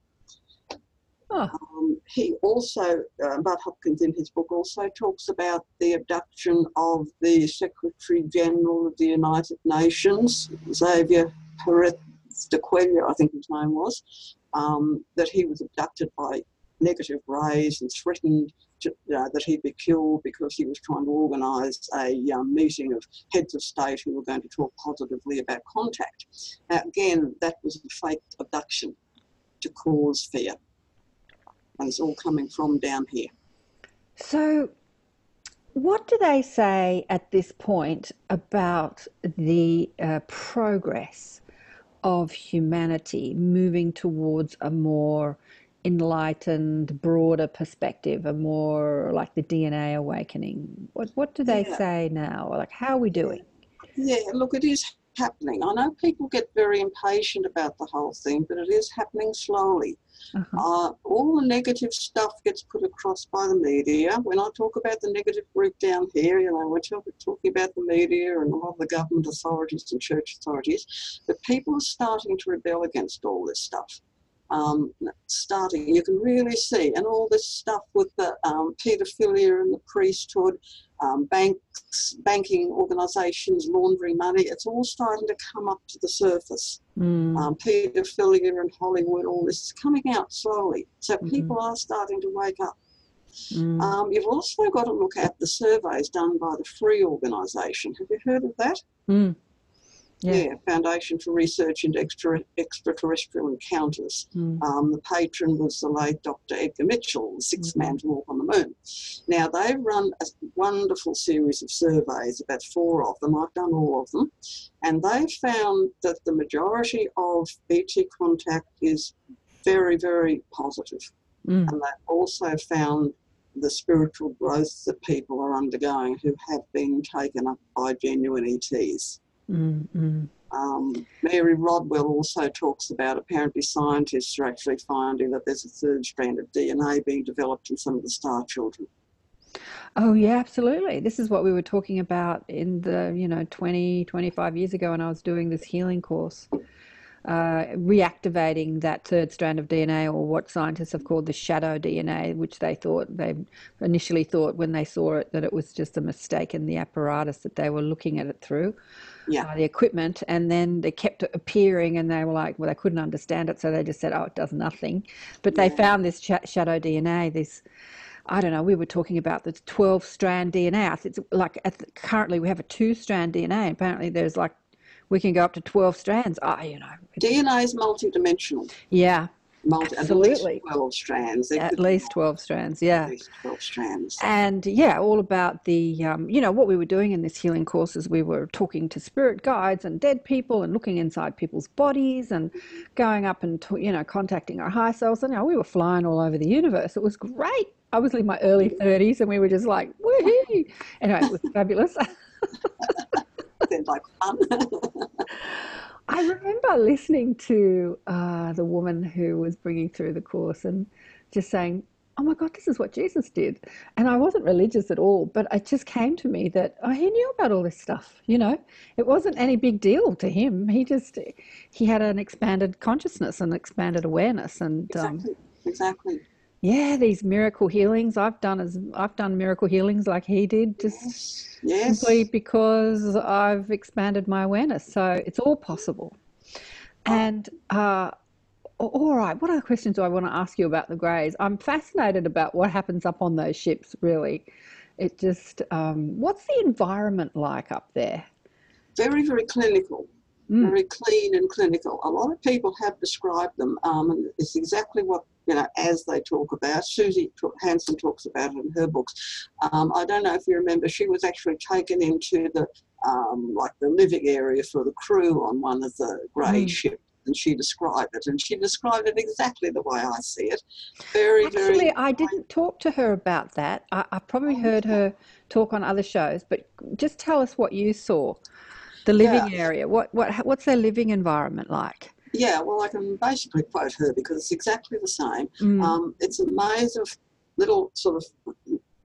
Oh, Um, he also, uh, Bud Hopkins in his book, also talks about the abduction of the Secretary General of the United Nations, Xavier Perez de Cuellar, I think his name was, um, that he was abducted by negative greys and threatened uh, that he'd be killed because he was trying to organise a um, meeting of heads of state who were going to talk positively about contact. Now, again, that was a fake abduction to cause fear and it's all coming from down here. So, what do they say at this point about the uh, progress of humanity moving towards a more enlightened, broader perspective, a more like the DNA awakening? What what do they Yeah. say now? Like, how are we doing? Yeah, look, it is happening. I know people get very impatient about the whole thing, but it is happening slowly. Uh-huh. Uh, all the negative stuff gets put across by the media. When I talk about the negative group down here, you know, we're talking about the media and all the government authorities and church authorities, but people are starting to rebel against all this stuff. Um, starting, you can really see, and all this stuff with the um, paedophilia and the priesthood, um, banks, banking organisations laundering money, it's all starting to come up to the surface Mm, um, paedophilia in Hollywood, all this is coming out slowly. So Mhm. people are starting to wake up. mm. Um, you've also got to look at the surveys done by the Free Organisation. Have you heard of that? Mm. Yeah. Foundation for Research into Extra, Extraterrestrial Encounters. Mm. Um, the patron was the late Dr. Edgar Mitchell, the sixth man to walk on the moon. Now, they've run a wonderful series of surveys, about four of them. I've done all of them. And they've found that the majority of ET contact is very, very positive. Mm. And they've also found the spiritual growth that people are undergoing who have been taken up by genuine ETs. Mm. Mm. Um, Mary Rodwell also talks about apparently scientists are actually finding that there's a third strand of DNA being developed in some of the star children. Oh, yeah, absolutely. This is what we were talking about in the, you know, 20, 25 years ago when I was doing this healing course. Uh, reactivating that third strand of DNA, or what scientists have called the shadow DNA, which they thought they initially thought when they saw it that it was just a mistake in the apparatus that they were looking at it through, Yeah. uh, the equipment, and then they kept appearing, and they were like, well, they couldn't understand it, so they just said, oh, it does nothing. But they found this shadow DNA, this I don't know, we were talking about the 12 strand DNA. I think it's like at the, currently we have a two strand DNA. Apparently there's like, we can go up to 12 strands. Ah, you know, DNA is multidimensional. yeah, Multi, Absolutely. At least 12 strands. At least 12 strands. Yeah. At least 12 strands. And yeah, all about the, um, you know, what we were doing in this healing course is we were talking to spirit guides and dead people and looking inside people's bodies and going up and, to, you know, contacting our higher selves. And, you know, we were flying all over the universe. It was great. I was in my early 30s and we were just like, woohoo. Anyway, it was fabulous. Sounds like fun. I remember listening to uh, the woman who was bringing through the course and just saying, Oh my God, this is what Jesus did. And I wasn't religious at all, but it just came to me that oh, he knew about all this stuff. You know, it wasn't any big deal to him. He just, he had an expanded consciousness and expanded awareness. And um, exactly. Yeah, these miracle healings I've done as I've done miracle healings like he did, just Yes. simply because I've expanded my awareness. So it's all possible. And uh, all right, what other questions do I want to ask you about the Greys? I'm fascinated about what happens up on those ships. Really, it just um, what's the environment like up there? Very, very clinical. Mm. Very clean and clinical. A lot of people have described them, um, and it's exactly what you know as they talk about. Suzy T- Hansen talks about it in her books. Um, I don't know if you remember, she was actually taken into the um, like the living area for the crew on one of the grey Mm. ships, and she described it, and she described it exactly the way I see it. Very, Actually, very. I didn't talk to her about that. I, I probably Oh, heard her talk on other shows, but just tell us what you saw. The living Yeah. area. What what what's their living environment like? Yeah, well, I can basically quote her because it's exactly the same. Mm. Um, it's a maze of little sort of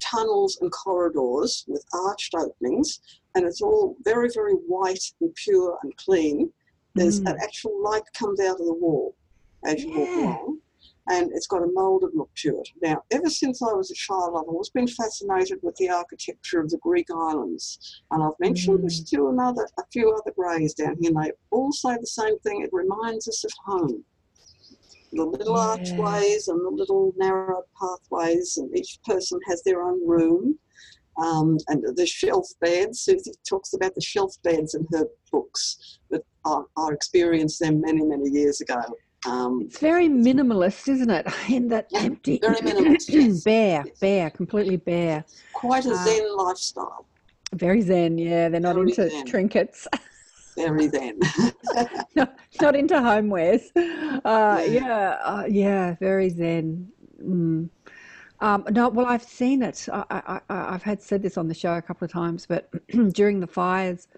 tunnels and corridors with arched openings, and it's all very, very white and pure and clean. There's Mm. an actual light comes out of the wall as you walk along, and it's got a moulded look to it. Now, ever since I was a child, I've always been fascinated with the architecture of the Greek islands, and I've mentioned this to another, a few other greys down here, and they all say the same thing. It reminds us of home the little Yeah. archways and the little narrow pathways, and each person has their own room. Um, and the shelf beds, Suzy talks about the shelf beds in her books, but I, I experienced them many, many years ago. Um, It's very minimalist, isn't it? In that Yeah, empty, very minimalist, yes. bare, Yes. bare, completely bare. quite a Ah. Zen lifestyle, Very zen. Yeah, they're not Very into zen. trinkets. very Zen. not, not into homewares. Uh, Yeah. yeah, uh, yeah, very zen. Mm. Um, no, well, I've seen it. I, I, I, I've had said this on the show a couple of times, but during the fires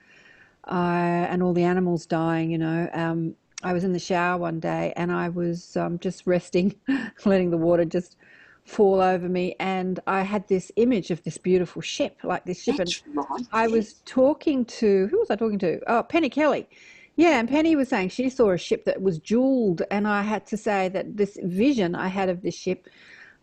uh, and all the animals dying, you know, um, I was in the shower one day and I was um, just resting, letting the water just fall over me, and I had this image of this beautiful ship, like this ship, and That's right. I was talking to who was I talking to? Oh, Penny Kelly. Yeah, and Penny was saying she saw a ship that was jeweled, and I had to say that this vision I had of this ship,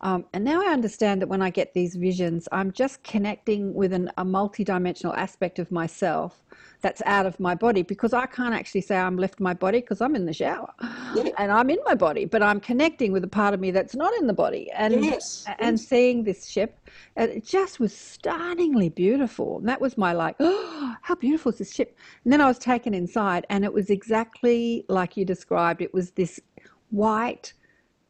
um, and now I understand that when I get these visions, I'm just connecting with an, a multidimensional aspect of myself that's out of my body because I can't actually say I'm left my body because I'm in the shower Yeah. and I'm in my body, but I'm connecting with a part of me that's not in the body, and Yes, and yes. seeing this ship, it just was stunningly beautiful. And that was my like, oh, how beautiful is this ship? And then I was taken inside, and it was exactly like you described. It was this white,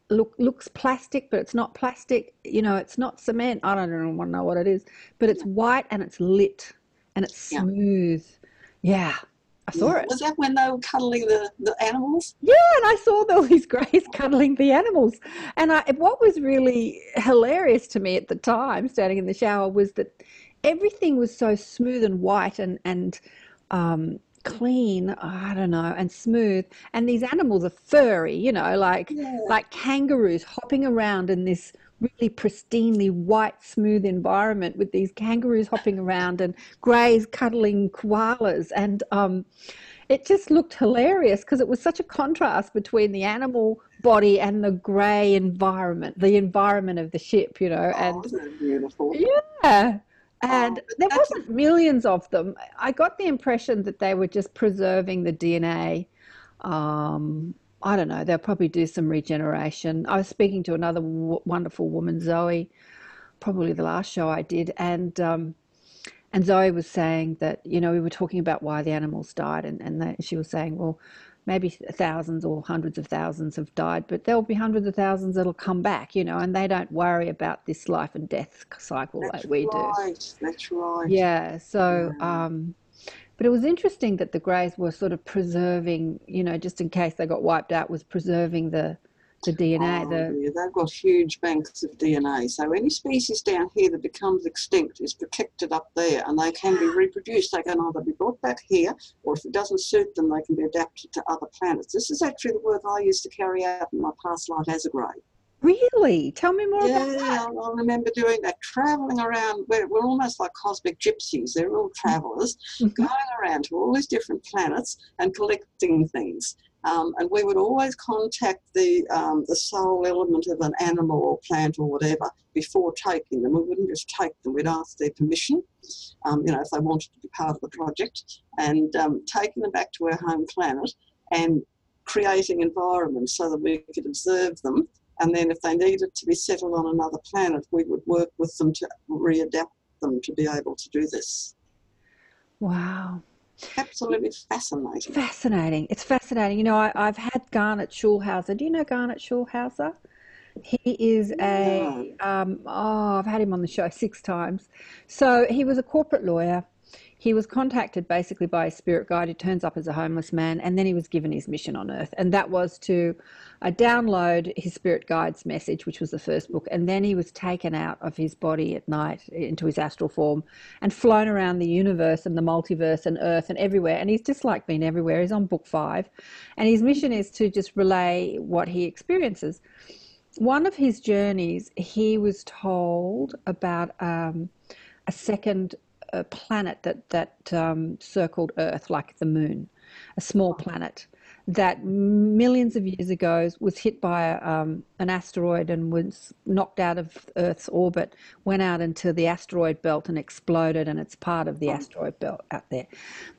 look looks plastic, but it's not plastic. You know, it's not cement. I don't even want to know what it is, but it's white and it's lit and it's smooth. Yeah, I saw it. Was that when they were cuddling the, the animals? Yeah, and I saw all these greys cuddling the animals. And I, what was really hilarious to me at the time, standing in the shower, was that everything was so smooth and white and and um, clean. I don't know, and smooth. And these animals are furry, you know, like Yeah. like kangaroos hopping around in this really pristinely white, smooth environment with these kangaroos hopping around and greys cuddling koalas. And um, it just looked hilarious because it was such a contrast between the animal body and the grey environment, the environment of the ship, you know. Oh, And beautiful? yeah. And Oh, there wasn't millions of them. I got the impression that they were just preserving the DNA. Um, I don't know. They'll probably do some regeneration. I was speaking to another w- wonderful woman, Zoe, probably the last show I did, and um, and Zoe was saying that you know we were talking about why the animals died, and and they, she was saying, well, maybe thousands or hundreds of thousands have died, but there'll be hundreds of thousands that'll come back, you know, and they don't worry about this life and death cycle That's like we do. right. That's right. Yeah. So, Yeah. um, but it was interesting that the Greys were sort of preserving, you know, just in case they got wiped out, was preserving the the DNA. Oh, The yeah, they've got huge banks of DNA. So any species down here that becomes extinct is protected up there and they can be reproduced. They can either be brought back here or if it doesn't suit them, they can be adapted to other planets. This is actually the work I used to carry out in my past life as a grey. Really, tell me more about that. I I remember doing that, travelling around. We're, we're almost like cosmic gypsies. They're all travellers Mhm. going around to all these different planets and collecting things. Um, and we would always contact the um, the soul element of an animal or plant or whatever before taking them. We wouldn't just take them. We'd ask their permission, um, you know, if they wanted to be part of the project, and um, taking them back to our home planet and creating environments so that we could observe them. And then, if they needed to be settled on another planet, we would work with them to readapt them to be able to do this. Wow. Absolutely fascinating. Fascinating. It's fascinating. You know, I, I've had Garnet Schulhauser. Do you know Garnet Schulhauser? He is a, um, oh, I've had him on the show six times. So he was a corporate lawyer. He was contacted basically by a spirit guide who turns up as a homeless man, and then he was given his mission on Earth. And that was to uh, download his spirit guide's message, which was the first book. And then he was taken out of his body at night into his astral form and flown around the universe and the multiverse and Earth and everywhere. And he's just like been everywhere. He's on book five. And his mission is to just relay what he experiences. One of his journeys, he was told about um, a second uh, planet that, that um, circled Earth, like the moon, a small planet that millions of years ago was hit by um, an asteroid and was knocked out of Earth's orbit, went out into the asteroid belt and exploded, and it's part of the asteroid belt out there.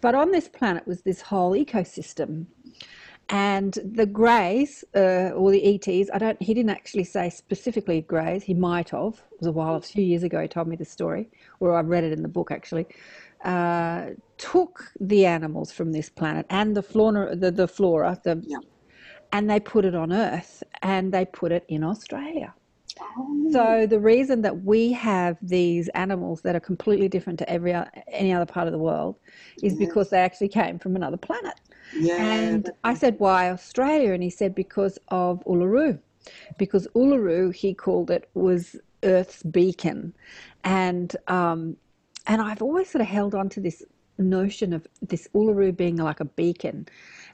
But on this planet was this whole ecosystem. And the Greys, uh, or the ETs, I don't. He didn't actually say specifically Greys. He might have. It was a while, a few years ago. He told me the story, or I read it in the book actually. Uh, took the animals from this planet and the flora, the, the flora, the, Yeah. and they put it on Earth, and they put it in Australia. Oh, So the reason that we have these animals that are completely different to every any other part of the world is because they actually came from another planet. Yeah. And I said, why Australia? And he said, because of Uluru. Because Uluru, he called it, was Earth's beacon. And, um, and I've always sort of held on to this notion of this Uluru being like a beacon.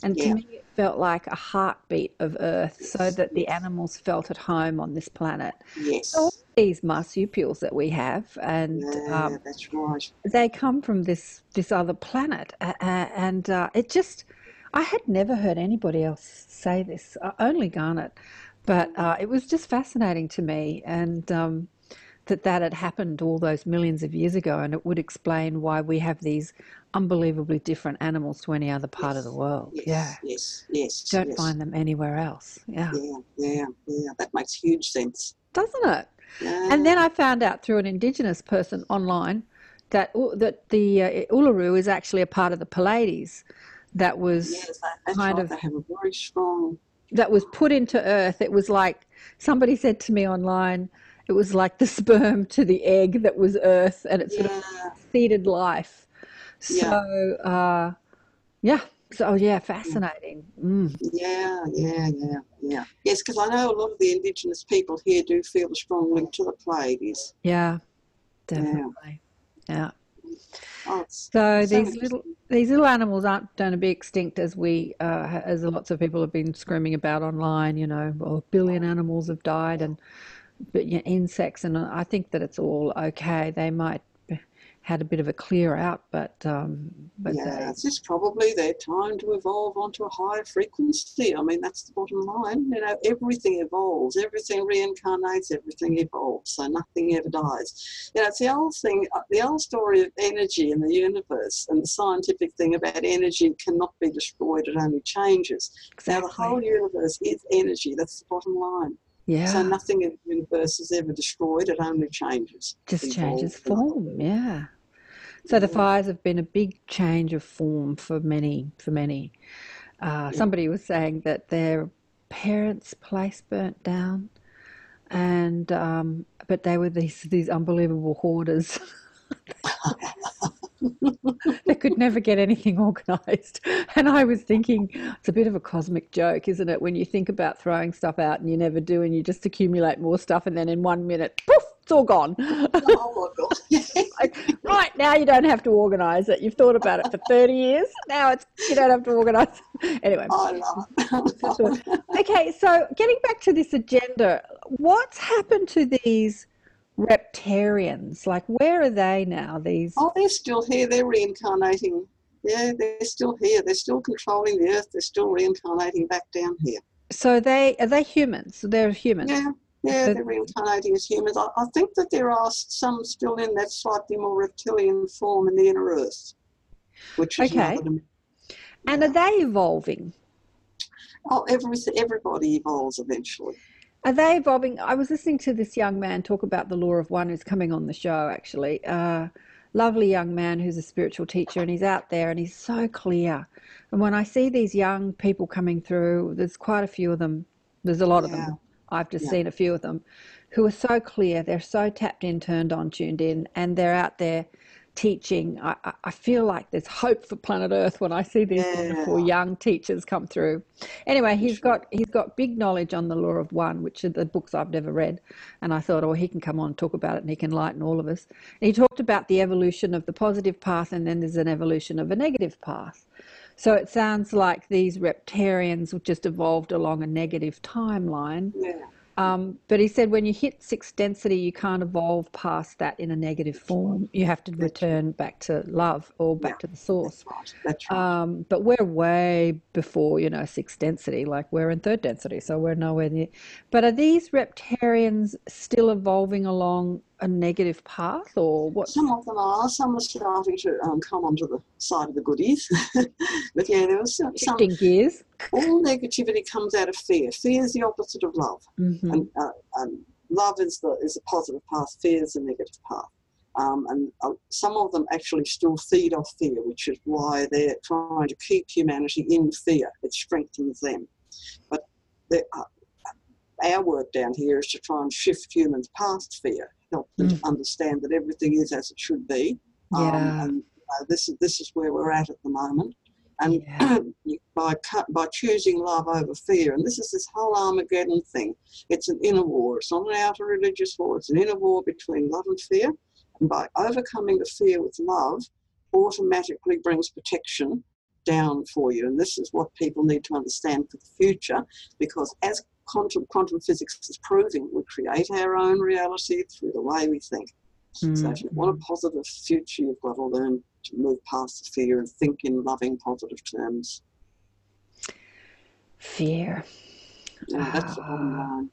And Yeah. to me, it felt like a heartbeat of Earth so that the animals felt at home on this planet. yes. All these marsupials that we have, and yeah, um, that's right. they come from this this other planet, uh, and uh, it just I had never heard anybody else say this, uh, only Garnet, but uh, it was just fascinating to me, and um, that that had happened all those millions of years ago, and it would explain why we have these unbelievably different animals to any other part of the world. Yes, Yeah, yes, yes. don't yes. find them anywhere else. Yeah, Yeah, yeah, yeah. That makes huge sense. doesn't it? Yeah. And then I found out through an Indigenous person online that that the uh, Uluru is actually a part of the Pleiades that was yes, kind of- have a very strong. that was put into Earth. It was like somebody said to me online. It was like the sperm to the egg that was Earth, and it sort of seeded life. Yeah. So uh, yeah, so yeah, fascinating. Mm. yeah, yeah, yeah, yeah. Yes, because I know a lot of the Indigenous people here do feel a strong link to the Pleiades. Yeah, definitely. Yeah. Oh, So so these little these little animals aren't going to be extinct as we uh, as lots of people have been screaming about online. You know, well, a billion animals have died, and but yeah, insects, and I think that it's all okay. They might had a bit of a clear out, but um, but yeah, they, it's just probably their time to evolve onto a higher frequency. I mean, that's the bottom line. You know, everything evolves, everything reincarnates, everything evolves, so nothing ever dies. You know, it's the old thing, uh, the old story of energy in the universe, and the scientific thing about energy cannot be destroyed; it only changes. Now, the whole universe is energy. That's the bottom line. Yeah. So nothing in the universe is ever destroyed, it only changes. just changes form yeah so the fires have been a big change of form for many for many. Uh, somebody was saying that their parents place burnt down and um, but they were these these unbelievable hoarders. They could never get anything organized. And i was thinking it's a bit of a cosmic joke isn't it? When you think about throwing stuff out and you never do and you just accumulate more stuff and then in one minute poof it's all gone Oh my God. like, right now you don't have to organize it you've thought about it for 30 years now it's you don't have to organize anyway love it. okay so getting back to this agenda what's happened to these repterrans like where are they now these Oh, they're still here. They're reincarnating. Yeah, they're still here. They're still controlling the earth. They're still reincarnating back down here. so they are they humans they're humans Yeah, yeah, they're reincarnating as humans. I, I think that there are some still in that slightly more reptilian form in the inner earth, which is Okay. and are they evolving Oh, every, everybody evolves eventually. Are they evolving? I was listening to this young man talk about the law of one who's coming on the show, actually. Uh, lovely young man who's a spiritual teacher, and he's out there and he's so clear. And when I see these young people coming through, there's quite a few of them, there's a lot of them. I've just Yeah. seen a few of them who are so clear, they're so tapped in, turned on, tuned in, and they're out there teaching. I, I- feel like there's hope for planet Earth when I see these wonderful young teachers come through. Anyway, he's got he's got big knowledge on the law of one, which are the books I've never read. And I thought, oh, he can come on and talk about it, and he can enlighten all of us. And he talked about the evolution of the positive path, and then there's an evolution of a negative path. So it sounds like these repterrans have just evolved along a negative timeline. Yeah. Um, but he said when you hit sixth density, you can't evolve past that in a negative form. You have to return back to love or back Yeah. to the source. That's right. That's right. Um, but we're way before, you know, sixth density, like we're in third density, so we're nowhere near. But are these repterrans still evolving along a negative path, or what? Some of them are. Some are starting to um, come onto the side of the goodies. but yeah, there was some, some. Shifting gears. All negativity comes out of fear. Fear is the opposite of love. hmm and, uh, and love is the is a positive path, fear is a negative path. Um, and uh, some of them actually still feed off fear, which is why they're trying to keep humanity in fear. It strengthens them. But uh, our work down here is to try and shift humans past fear, help them Mm. understand that everything is as it should be. Um, and uh, this is this is where we're at at the moment. And Yeah. by cut, by choosing love over fear, and this is this whole Armageddon thing. It's an inner war. It's not an outer religious war. It's an inner war between love and fear. And by overcoming the fear with love, automatically brings protection down for you. And this is what people need to understand for the future, because as quantum quantum physics is proving, we create our own reality through the way we think. So if you want a positive future, you've got to learn to move past the fear and think in loving, positive terms. Fear. And that's the bottom Ah. line.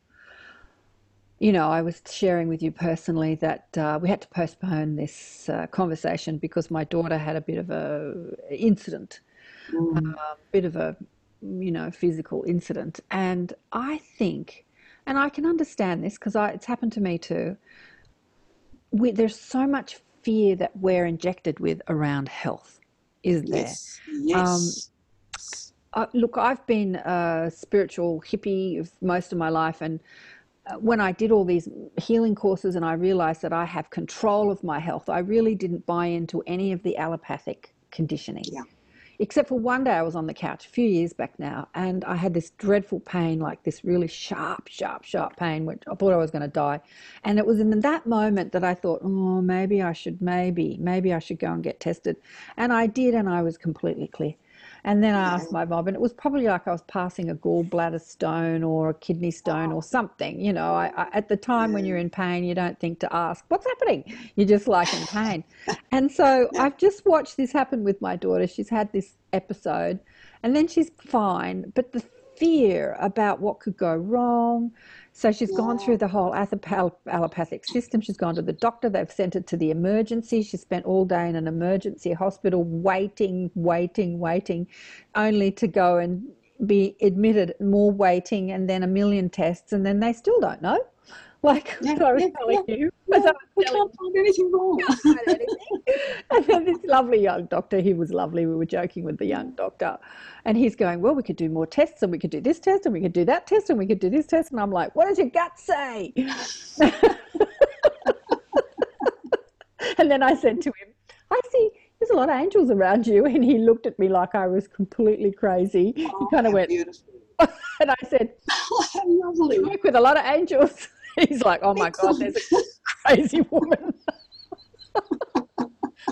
You know, I was sharing with you personally that uh, we had to postpone this uh, conversation because my daughter had a bit of a incident, Mm. a bit of a, you know, physical incident. And I think, and I can understand this because it's happened to me too. We, there's so much fear that we're injected with around health, isn't there? Yes, yes. Uh, look, I've been a spiritual hippie of most of my life, and uh, when I did all these healing courses and I realized that I have control of my health, I really didn't buy into any of the allopathic conditioning. Yeah. Except for one day I was on the couch a few years back now, and I had this dreadful pain, like this really sharp, sharp, sharp pain, which I thought I was going to die. And it was in that moment that I thought, oh, maybe I should, maybe, maybe I should go and get tested. And I did, and I was completely clear. And then I asked my mum, and it was probably like I was passing a gallbladder stone or a kidney stone or something. You know, I, I, at the time when you're in pain, you don't think to ask, what's happening? You're just like in pain. And so I've just watched this happen with my daughter. She's had this episode and then she's fine, but the fear about what could go wrong. So she's gone through the whole allopathic system. She's gone to the doctor. They've sent her to the emergency. She spent all day in an emergency hospital waiting, waiting, waiting, only to go and be admitted, more waiting, and then a million tests, and then they still don't know. Like Yeah, I was yeah, telling you, Yeah, I we telling can't find anything wrong. and then this lovely young doctor, he was lovely. We were joking with the young doctor, and he's going, Well, we could do more tests, and we could do this test, and we could do that test, and we could do this test. And I'm like, What does your gut say? and then I said to him, I see there's a lot of angels around you. And he looked at me like I was completely crazy. He Oh, kind of went, beautiful. and I said, how lovely. I work with a lot of angels. He's like, Oh my God, there's a crazy woman.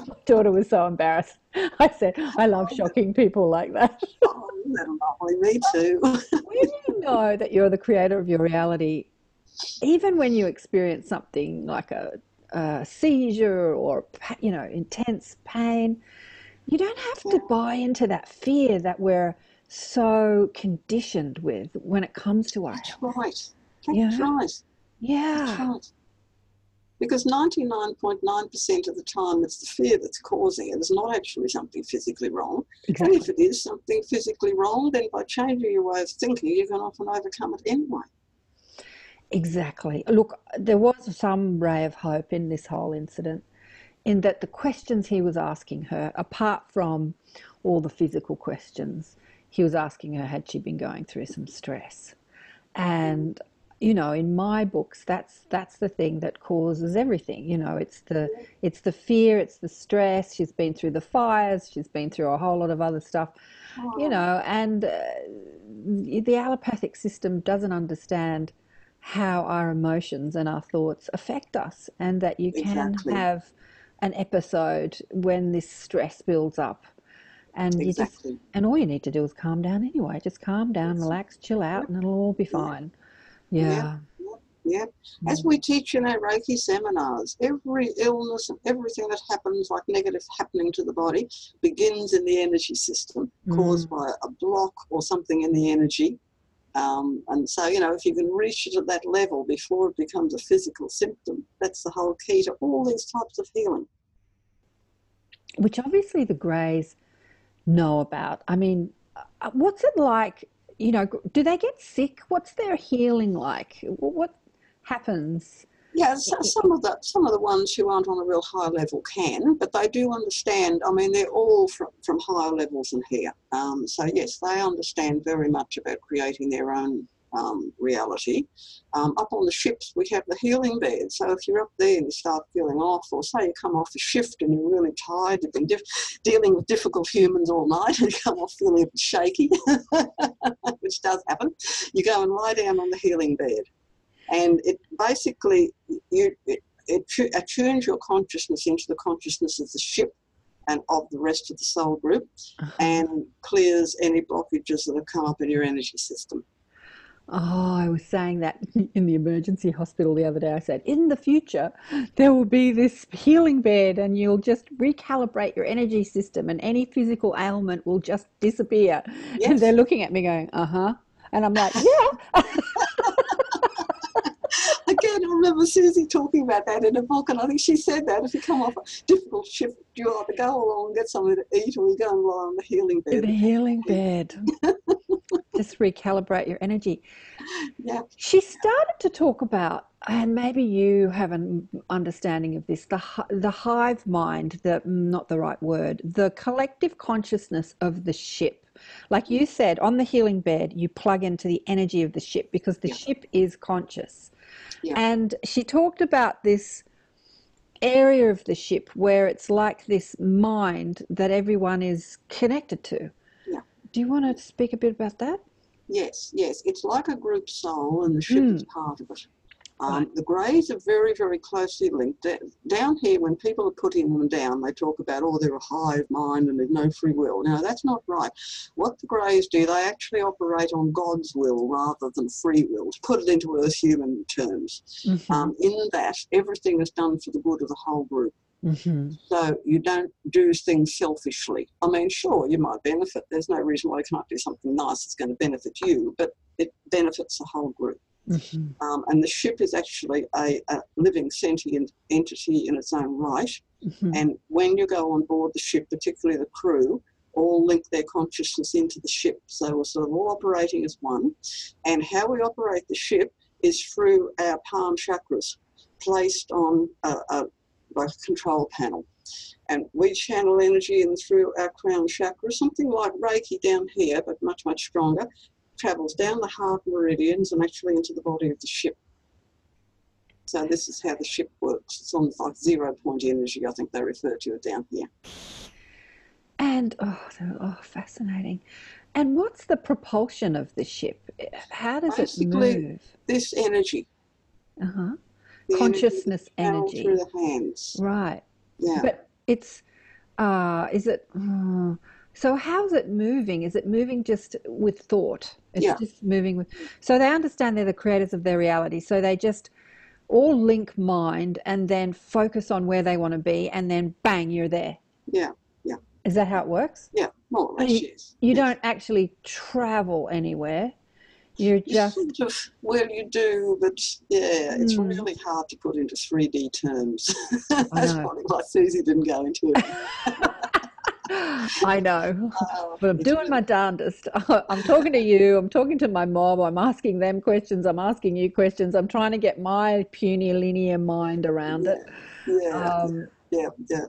My daughter was so embarrassed. I said, I love shocking people like that. Oh, that lovely? Me too. when you know that you're the creator of your reality, even when you experience something like a, a seizure or you know intense pain, you don't have to buy into that fear that we're so conditioned with when it comes to our That's right. That's Yeah. right. Yeah. Because 99.9% of the time it's the fear that's causing it. It's not actually something physically wrong. Exactly. And if it is something physically wrong, then by changing your way of thinking, you can often overcome it anyway. Exactly. Look, there was some ray of hope in this whole incident, in that the questions he was asking her, apart from all the physical questions, he was asking her, had she been going through some stress? And you know, in my books, that's that's the thing that causes everything. You know, it's the it's the fear, it's the stress. She's been through the fires, she's been through a whole lot of other stuff you know, and uh, the allopathic system doesn't understand how our emotions and our thoughts affect us, and that you can Exactly. have an episode when this stress builds up, and you just and all you need to do is calm down anyway. Just calm down, relax, chill out, and it'll all be fine. Yeah. Yeah. Yeah. As we teach in our Reiki seminars, every illness and everything that happens, like negative happening to the body, begins in the energy system, caused by a block or something in the energy. Um, and so, you know, if you can reach it at that level before it becomes a physical symptom, that's the whole key to all these types of healing. which obviously the Greys know about. I mean, uh, what's it like? You know, do they get sick? What's their healing like? What happens? Yeah, so, some of the some of the ones who aren't on a real high level can, but they do understand. I mean, they're all from, from higher levels than here. Um, so yes, they understand very much about creating their own um, reality. Um, up on the ships, we have the healing bed. So if you're up there and you start feeling off, or say you come off a shift and you're really tired, you've been dealing with difficult humans all night, and you come off feeling a bit shaky, which does happen, you go and lie down on the healing bed and it basically you it, it tu- attunes your consciousness into the consciousness of the ship and of the rest of the soul group and clears any blockages that have come up in your energy system Oh, I was saying that in the emergency hospital the other day. I said, in the future, there will be this healing bed, and you'll just recalibrate your energy system, and any physical ailment will just disappear. And they're looking at me going, uh huh. And I'm like, yeah. remember suzy talking about that in a book and i think she said that if you come off a difficult shift you either go along and get something to eat or you go and lie on the healing bed. The healing bed. Just recalibrate your energy. yeah She started to talk about, and maybe you have an understanding of this, the the hive mind, the not the right word, the collective consciousness of the ship. Like you said, on the healing bed, you plug into the energy of the ship because the Yeah. ship is conscious. Yeah. And she talked about this area of the ship where it's like this mind that everyone is connected to. Yeah. Do you want to speak a bit about that? Yes, yes. It's like a group soul, and the ship hmm. is part of it. Um, The greys are very, very closely linked. Da- Down here, when people are putting them down, they talk about, oh, they're a hive mind and there's no free will. Now, that's not right. What the greys do, they actually operate on God's will rather than free will, to put it into earth human terms. Mm-hmm. Um, in that, everything is done for the good of the whole group. hmm So you don't do things selfishly. I mean, sure, you might benefit. There's no reason why you can't do something nice that's going to benefit you, but it benefits the whole group. Hmm Um, and the ship is actually a, a living sentient entity in its own right. hmm And when you go on board the ship, particularly the crew, all link their consciousness into the ship. So we're sort of all operating as one. And how we operate the ship is through our palm chakras placed on a, a, like a control panel. And we channel energy in through our crown chakra, something like Reiki down here, but much, much stronger, travels down the heart meridians and actually into the body of the ship. So this is how the ship works. It's on like zero point energy, I think they refer to it down here. And oh, oh, fascinating. And what's the propulsion of the ship? How does Basically- it move? This energy, Uh huh. Consciousness channeled energy. through the hands. Right. Yeah. But it's, uh, is it, uh, so how's it moving? Is it moving just with thought? It's Yeah. just moving with, so they understand they're the creators of their reality. So they just all link mind and then focus on where they want to be and then bang, you're there. yeah. Yeah. Is that how it works? Yeah. More or less, you- yes. You yes. don't actually travel anywhere. You're just, sort of, well, you do, but yeah, it's Hmm. really hard to put into 3D terms. That's probably why Suzy didn't go into it. I know. Uh, But I'm doing really- my darndest. I'm talking to you. I'm talking to my mob. I'm asking them questions. I'm asking you questions. I'm trying to get my puny linear mind around it. Yeah, Um, yeah, yeah.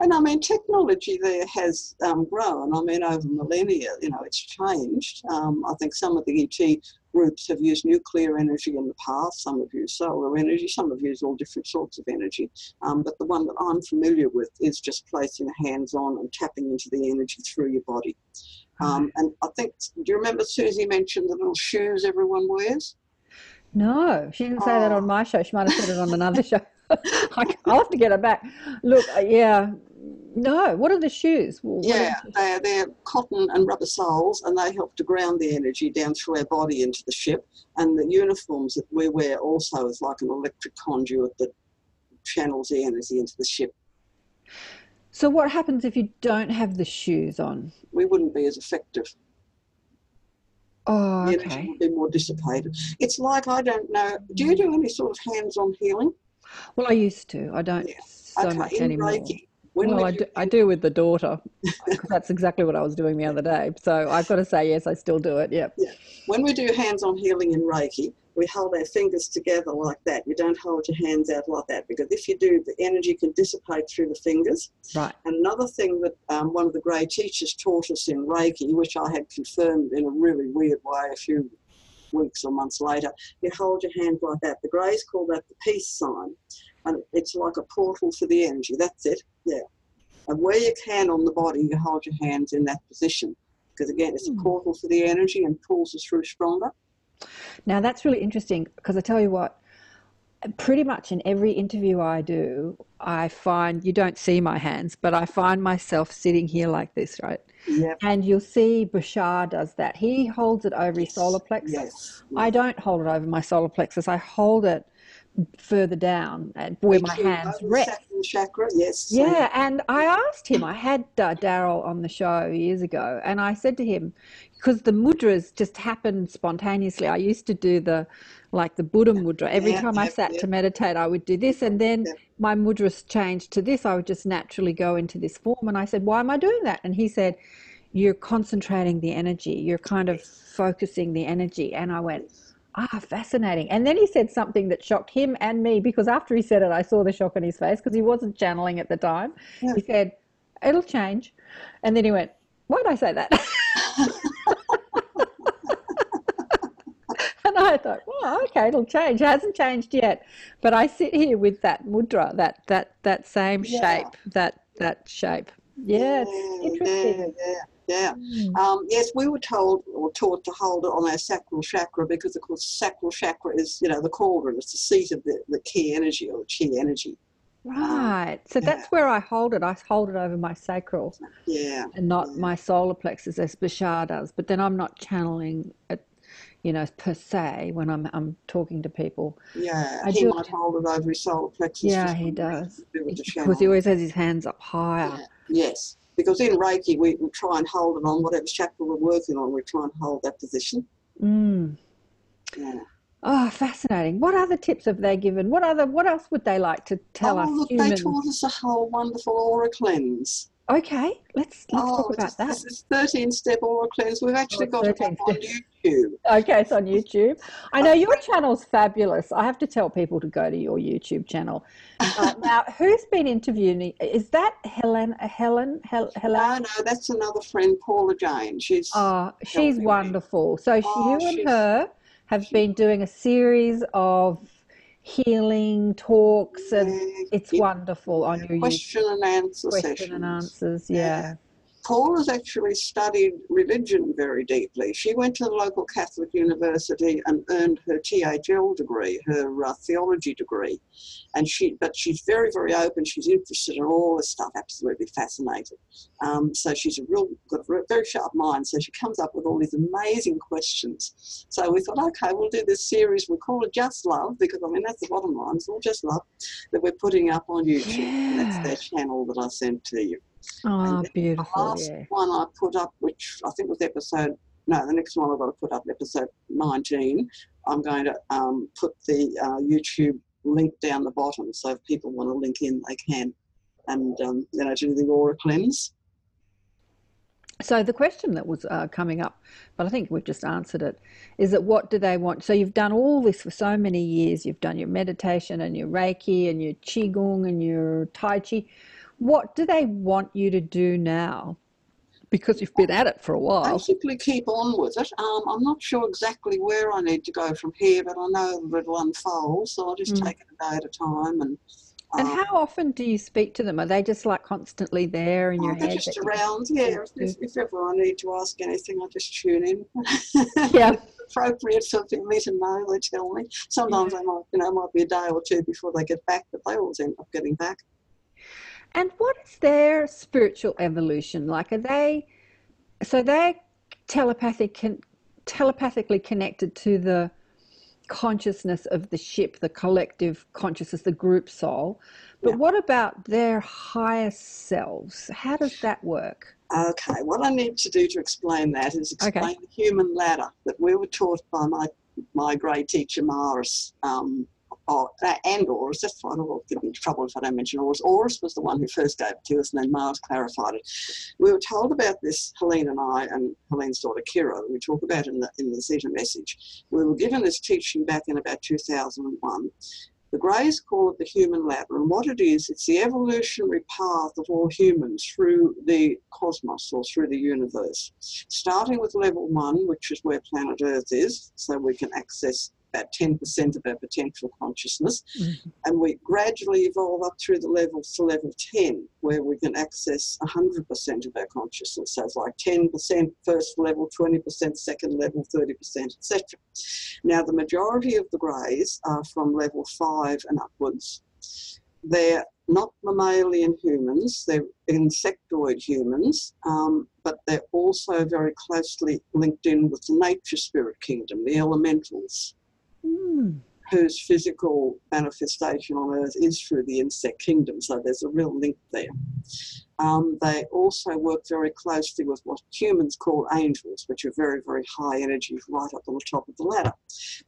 And I mean, technology there has um, grown. I mean, over millennia, you know, it's changed. Um, I think some of the ET groups have used nuclear energy in the past, some have used solar energy, some have used all different sorts of energy. Um, but the one that I'm familiar with is just placing hands on and tapping into the energy through your body. Um, and I think, do you remember Suzy mentioned the little shoes everyone wears? no, she didn't say that Oh. on my show. She might have said it on another show. I- I'll have to get her back. Look, uh, yeah, no. What are the shoes? What Yeah, the- they're, they're cotton and rubber soles, and they help to ground the energy down through our body into the ship. And the uniforms that we wear also is like an electric conduit that channels the energy into the ship. So what happens if you don't have the shoes on? We wouldn't be as effective. Oh, The energy would be more dissipated. It's like I don't know. Do you do any sort of hands-on healing? Well, I used to. I don't Yeah. so okay, much in anymore. Reiki. When Well, I do, I do with the daughter. that's exactly what I was doing the other day. So I've got to say, yes, I still do it. Yep. When we do hands-on healing in Reiki, we hold our fingers together like that. You don't hold your hands out like that because if you do, the energy can dissipate through the fingers. Right. Another thing that um, one of the great teachers taught us in Reiki, which I had confirmed in a really weird way a few weeks or months later, you hold your hand like that. The Greys call that the peace sign, and it's like a portal for the energy. That's it. Yeah. And where you can on the body, you hold your hands in that position because again, it's a Hmm. portal for the energy and pulls us through stronger. Now that's really interesting because I tell you what, pretty much in every interview I do, I find you don't see my hands, but I find myself sitting here like this, right? Yep. And you'll see Bashar does that. He holds it over his solar plexus. Yes. I don't hold it over my solar plexus. I hold it further down and where my hands over rest. chakra. Yes. Yeah, and I asked him. I had uh, Darryl on the show years ago, and I said to him, because the mudras just happened spontaneously. I used to do the, like the Buddha mudra. Every Yeah, time I sat yeah. to meditate, I would do this, and then Yeah. my mudras changed to this. I would just naturally go into this form, and I said, "Why am I doing that?" And he said, "You're concentrating the energy. You're kind of focusing the energy." And I went, Ah, fascinating. And then he said something that shocked him and me because after he said it, I saw the shock on his face because he wasn't channeling at the time. Yeah. He said, It'll change. And then he went, Why'd I say that? and I thought, Well, okay, it'll change. It hasn't changed yet. But I sit here with that mudra, that that that same Yeah. shape, that that shape. Yeah, it's interesting. Yeah, yeah, Mm. Um, yes, we were told or taught to hold it on our sacral chakra because, of course, sacral chakra is, you know, the cauldron. It's the seat of the, the key energy or chi energy. Right. So yeah. that's where I hold it. I hold it over my sacral. Yeah, and not Yeah. my solar plexus as Bashar does. But then I'm not channeling it, you know, per se when I'm I'm talking to people. yeah. I he do- might hold it over his solar plexus. Yeah, he does. to do with the Because he always has his hands up higher. Yeah. Yes, because in Reiki we, we try and hold it on whatever chakra we're working on. We try and hold that position. Mm. Yeah. Oh, fascinating. What other tips have they given? What other what else would they like to tell oh, us look, they taught us a whole wonderful aura cleanse. Okay, let's let's oh, talk about that. this is 13 step aura cleanse. We've actually Oh, got it on YouTube. Okay, it's on YouTube. I know your channel's fabulous. I have to tell people to go to your YouTube channel. Uh, now, who's been interviewing? Is that Helen? Helen? Hel, Helen? no, that's another friend, Paula Jane. She's Oh, she's helping me. wonderful. So Oh, you and her have been doing a series of healing talks, and it's yeah, wonderful on your YouTube question and answer question sessions. and answers. Yeah. Yeah. Paul has actually studied religion very deeply. She went to the local Catholic university and earned her THL degree, her uh, theology degree, and she. But she's very, very open. She's interested in all this stuff. Absolutely fascinated. Um, so she's a real got a very sharp mind. So she comes up with all these amazing questions. So we thought, okay, we'll do this series. We'll call it Just Love because I mean that's the bottom line. It's all just love that we're putting up on YouTube. And that's Yeah. their channel that I sent to you. Oh, And the last Yeah. one I put up, which I think was episode, no, the next one I've got to put up, episode 19. I'm going to um, put the uh, YouTube link down the bottom, so if people want to link in, they can. And, um, you know, do the aura cleanse. So the question that was uh, coming up, but I think we've just answered it, is that what do they want? So you've done all this for so many years. You've done your meditation and your Reiki and your Qigong and your Tai Chi. What do they want you to do now? Because you've been at it for a while. Basically, keep on with it. Um, I'm not sure exactly where I need to go from here, but I know that it'll unfold, so I'll just Mm. take it a day at a time. And, And um, how often do you speak to them? Are they just like constantly there in your Oh, they're head? just around, yeah. If, if ever I need to ask anything, I just tune in. Yeah. appropriate for me to know, they tell me. Sometimes they might, you know, it might be a day or two before they get back, but they always end up getting back. And what is their spiritual evolution like? Are they so they're telepathic telepathically connected to the consciousness of the ship, the collective consciousness, the group soul. But Yeah. what about their higher selves? How does that work? Okay, what I need to do to explain that is Okay. explain the human ladder that we were taught by my my great teacher Maris, um, or, uh, and Oris. That's fine. I will get in trouble if I don't mention Oris. Oris was the one who first gave it to us, and then Maris clarified it. We were told about this, Helene and I, and Helene's daughter Kira. We talk about in the in the Zeta message. We were given this teaching back in about 2001. The Greys call it the human ladder, and what it is, it's the evolutionary path of all humans through the cosmos or through the universe. Starting with level one, which is where planet Earth is, so we can access about 10% of our potential consciousness, Mhm. and we gradually evolve up through the levels to level 10, where we can access 100% of our consciousness. So it's like 10% first level, 20% second level, 30%, etc. Now, the majority of the greys are from level 5 and upwards. They're not mammalian humans, they're insectoid humans, um, but they're also very closely linked in with the nature spirit kingdom, the elementals Hmm. whose physical manifestation on Earth is through the insect kingdom. So there's a real link there. Um, they also work very closely with what humans call angels, which are very, very high energies right up on the top of the ladder.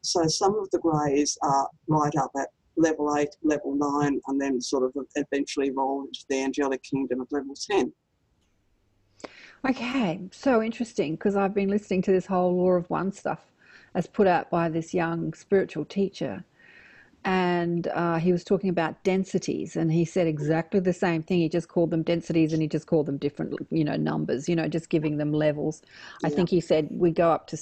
So some of the greys are right up at level 8, level 9, and then sort of eventually evolve into the angelic kingdom at level 10. Okay, so interesting because I've been listening to this whole Law of One stuff as put out by this young spiritual teacher. And uh, he was talking about densities, and he said exactly the same thing. He just called them densities and he just called them different, you know, numbers, you know, just giving them levels. I think he said we go up to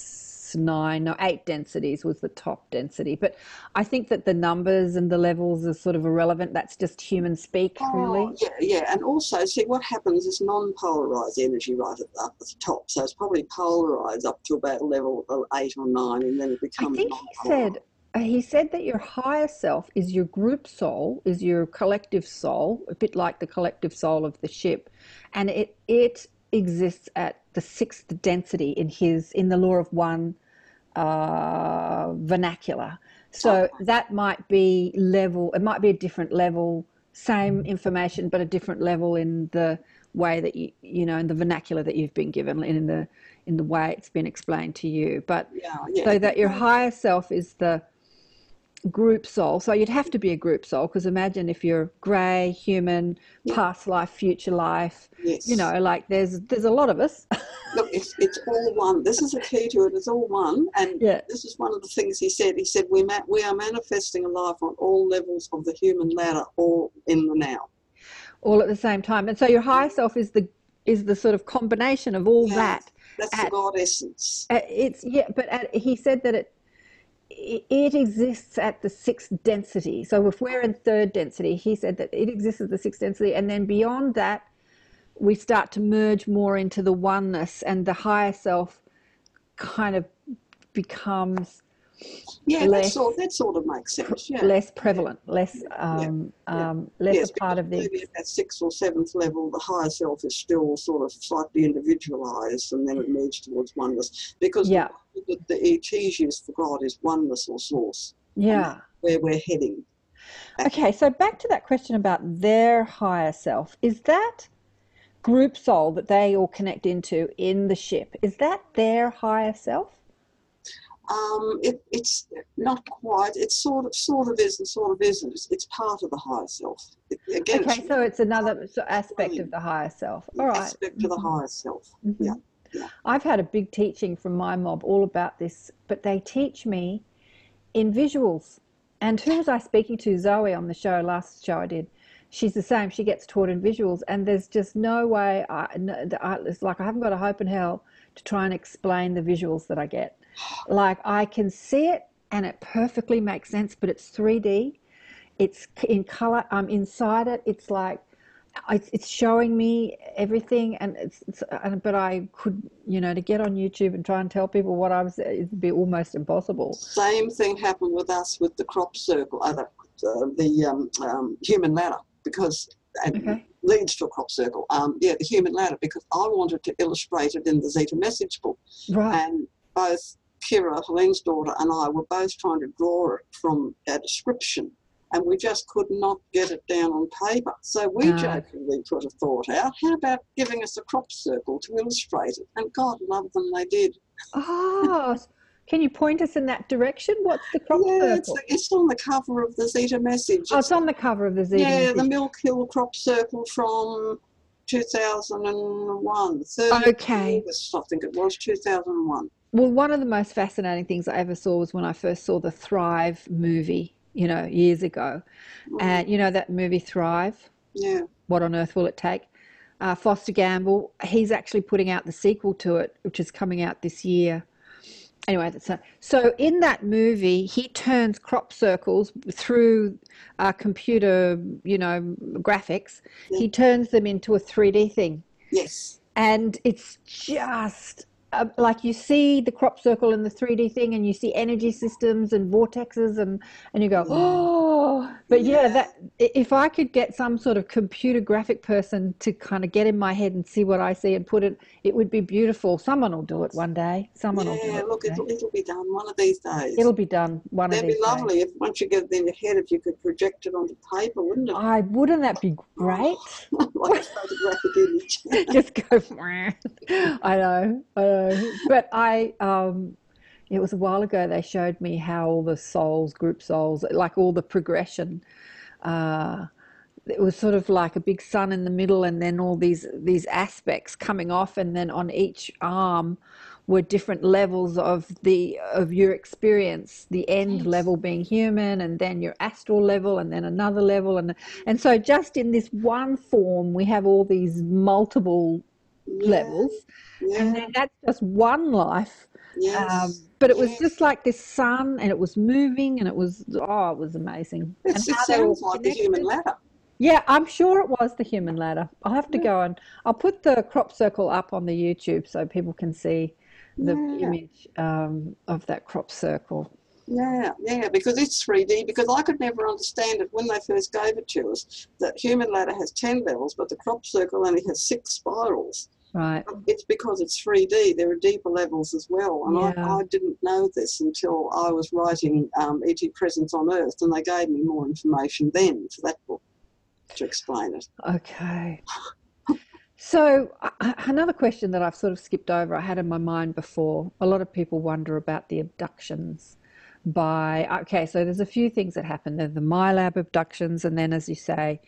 nine, no, eight densities was the top density. But I think that the numbers and the levels are sort of irrelevant. That's just human speak, really. Oh, yeah, yeah. And also, see, what happens is non polarized energy right at the, up at the top. So it's probably polarized up to about level eight or nine, and then it becomes. I think he said uh, he said that your higher self is your group soul, is your collective soul, a bit like the collective soul of the ship, and it it exists at the sixth density in his in the law of one uh, vernacular. So that might be level. It might be a different level, same information, but a different level in the way that you you know in the vernacular that you've been given, in the in the way it's been explained to you. But Yeah, yeah. so that your higher self is the group soul. So you'd have to be a group soul because imagine if you're grey, human, Yeah. past life, future life. Yes. You know, like there's there's a lot of us. Look, it's, it's all one. This is the key to it. It's all one. And Yeah. this is one of the things he said. He said, we, ma- we are manifesting a life on all levels of the human ladder, all in the now. all at the same time. And so your higher self is the is the sort of combination of all Yes. that. That's At- the God essence. It's yeah, but at, he said that it it exists at the sixth density. So if we're in third density, he said that it exists at the sixth density, and then beyond that, we start to merge more into the oneness, and the higher self kind of becomes Yeah, that sort, that sort of makes sense. Yeah. less prevalent, less um, yeah. um, less Yes, a part of the maybe at that sixth or seventh level, the higher self is still sort of slightly individualized, and then it moves towards oneness. Because Yeah. the, the ETs use for God is oneness or source, yeah. where we're heading. Okay, so back to that question about their higher self. Is that group soul that they all connect into in the ship? Is that their higher self? Um, it, it's not quite. It's sort of, sort of is and sort of isn't. It's, part of the higher self. It, again, Okay, it's so it's another aspect of the higher self. All right, aspect of the higher self. Mhm. Yeah, yeah. I've had a big teaching from my mob all about this, but they teach me in visuals. And who was I speaking to? Zoe on the show, last show I did. She's the same. She gets taught in visuals, and there's just no way. I, no, I, it's like I haven't got a hope in hell to try and explain the visuals that I get. Like I can see it, and it perfectly makes sense, but it's 3D. It's in color. I'm inside it. It's like it's, showing me everything and it's, it's and, but I could you know to get on YouTube and try and tell people what I was it'd be almost impossible Same thing happened with us with the crop circle, uh, the, uh, the um, um, human ladder, because and Okay. leads to a crop circle. Um, yeah, the human ladder, because I wanted to illustrate it in the Zeta message book, right and both Kira, Helene's daughter, and I were both trying to draw it from a description. And we just could not get it down on paper. So we No. jokingly put a thought out how about giving us a crop circle to illustrate it? And God love them, they did. oh can you point us in that direction what's the crop Yeah, it's, circle it's on the cover of the Zeta message. oh it's on the cover of the Zeta yeah, the. Milk Hill crop circle from 2001. 30th Okay. August, I think it was, 2001. Well one of the most fascinating things I ever saw was when I first saw the Thrive movie you know years ago Mm, and you know that movie Thrive yeah. What on Earth Will It Take? Uh, Foster Gamble, he's actually putting out the sequel to it, which is coming out this year. Anyway, that's so in that movie, he turns crop circles through uh, computer, you know, graphics. He turns them into a 3D thing, Yes. and it's just uh, like you see the crop circle in the 3D thing, and you see energy systems and vortexes, and and you go, oh, but yeah, Yeah. that if I could get some sort of computer graphic person to kind of get in my head and see what I see and put it, it would be beautiful. Someone will do it one day. Someone will do Yeah, it. look, it'll, it'll be done one of these days. It'll be done one of these days. That'd be lovely if once you get it in your head, if you could project it onto paper, wouldn't it? I wouldn't that be great? like a photographic image. just go. I know, I know. But I, um, it was a while ago. They showed me how all the souls, group souls, like all the progression. Uh, it was sort of like a big sun in the middle, and then all these these aspects coming off, and then on each arm were different levels of the of your experience. The end level being human, and then your astral level, and then another level, and and so just in this one form, we have all these multiple levels, Yeah, and then that's just one life. yes. Um, but it was just like this sun, and it was moving, and it was oh, it was amazing. And it sounds like the human ladder. Yeah, I'm sure it was the human ladder. I'll have to go and I'll put the crop circle up on the YouTube so people can see the Yeah. image um, of that crop circle. Yeah, yeah, because it's 3D. Because I could never understand it when they first gave it to us. That human ladder has 10 levels, but the crop circle only has six spirals. Right. It's because it's 3D. There are deeper levels as well. And Yeah. I, I didn't know this until I was writing um, E.T. Presence on Earth, and they gave me more information then for that book to explain it. Okay. So, uh, another question that I've sort of skipped over, I had in my mind before. A lot of people wonder about the abductions by okay so there's a few things that happen. There's the MILAB abductions and then as you say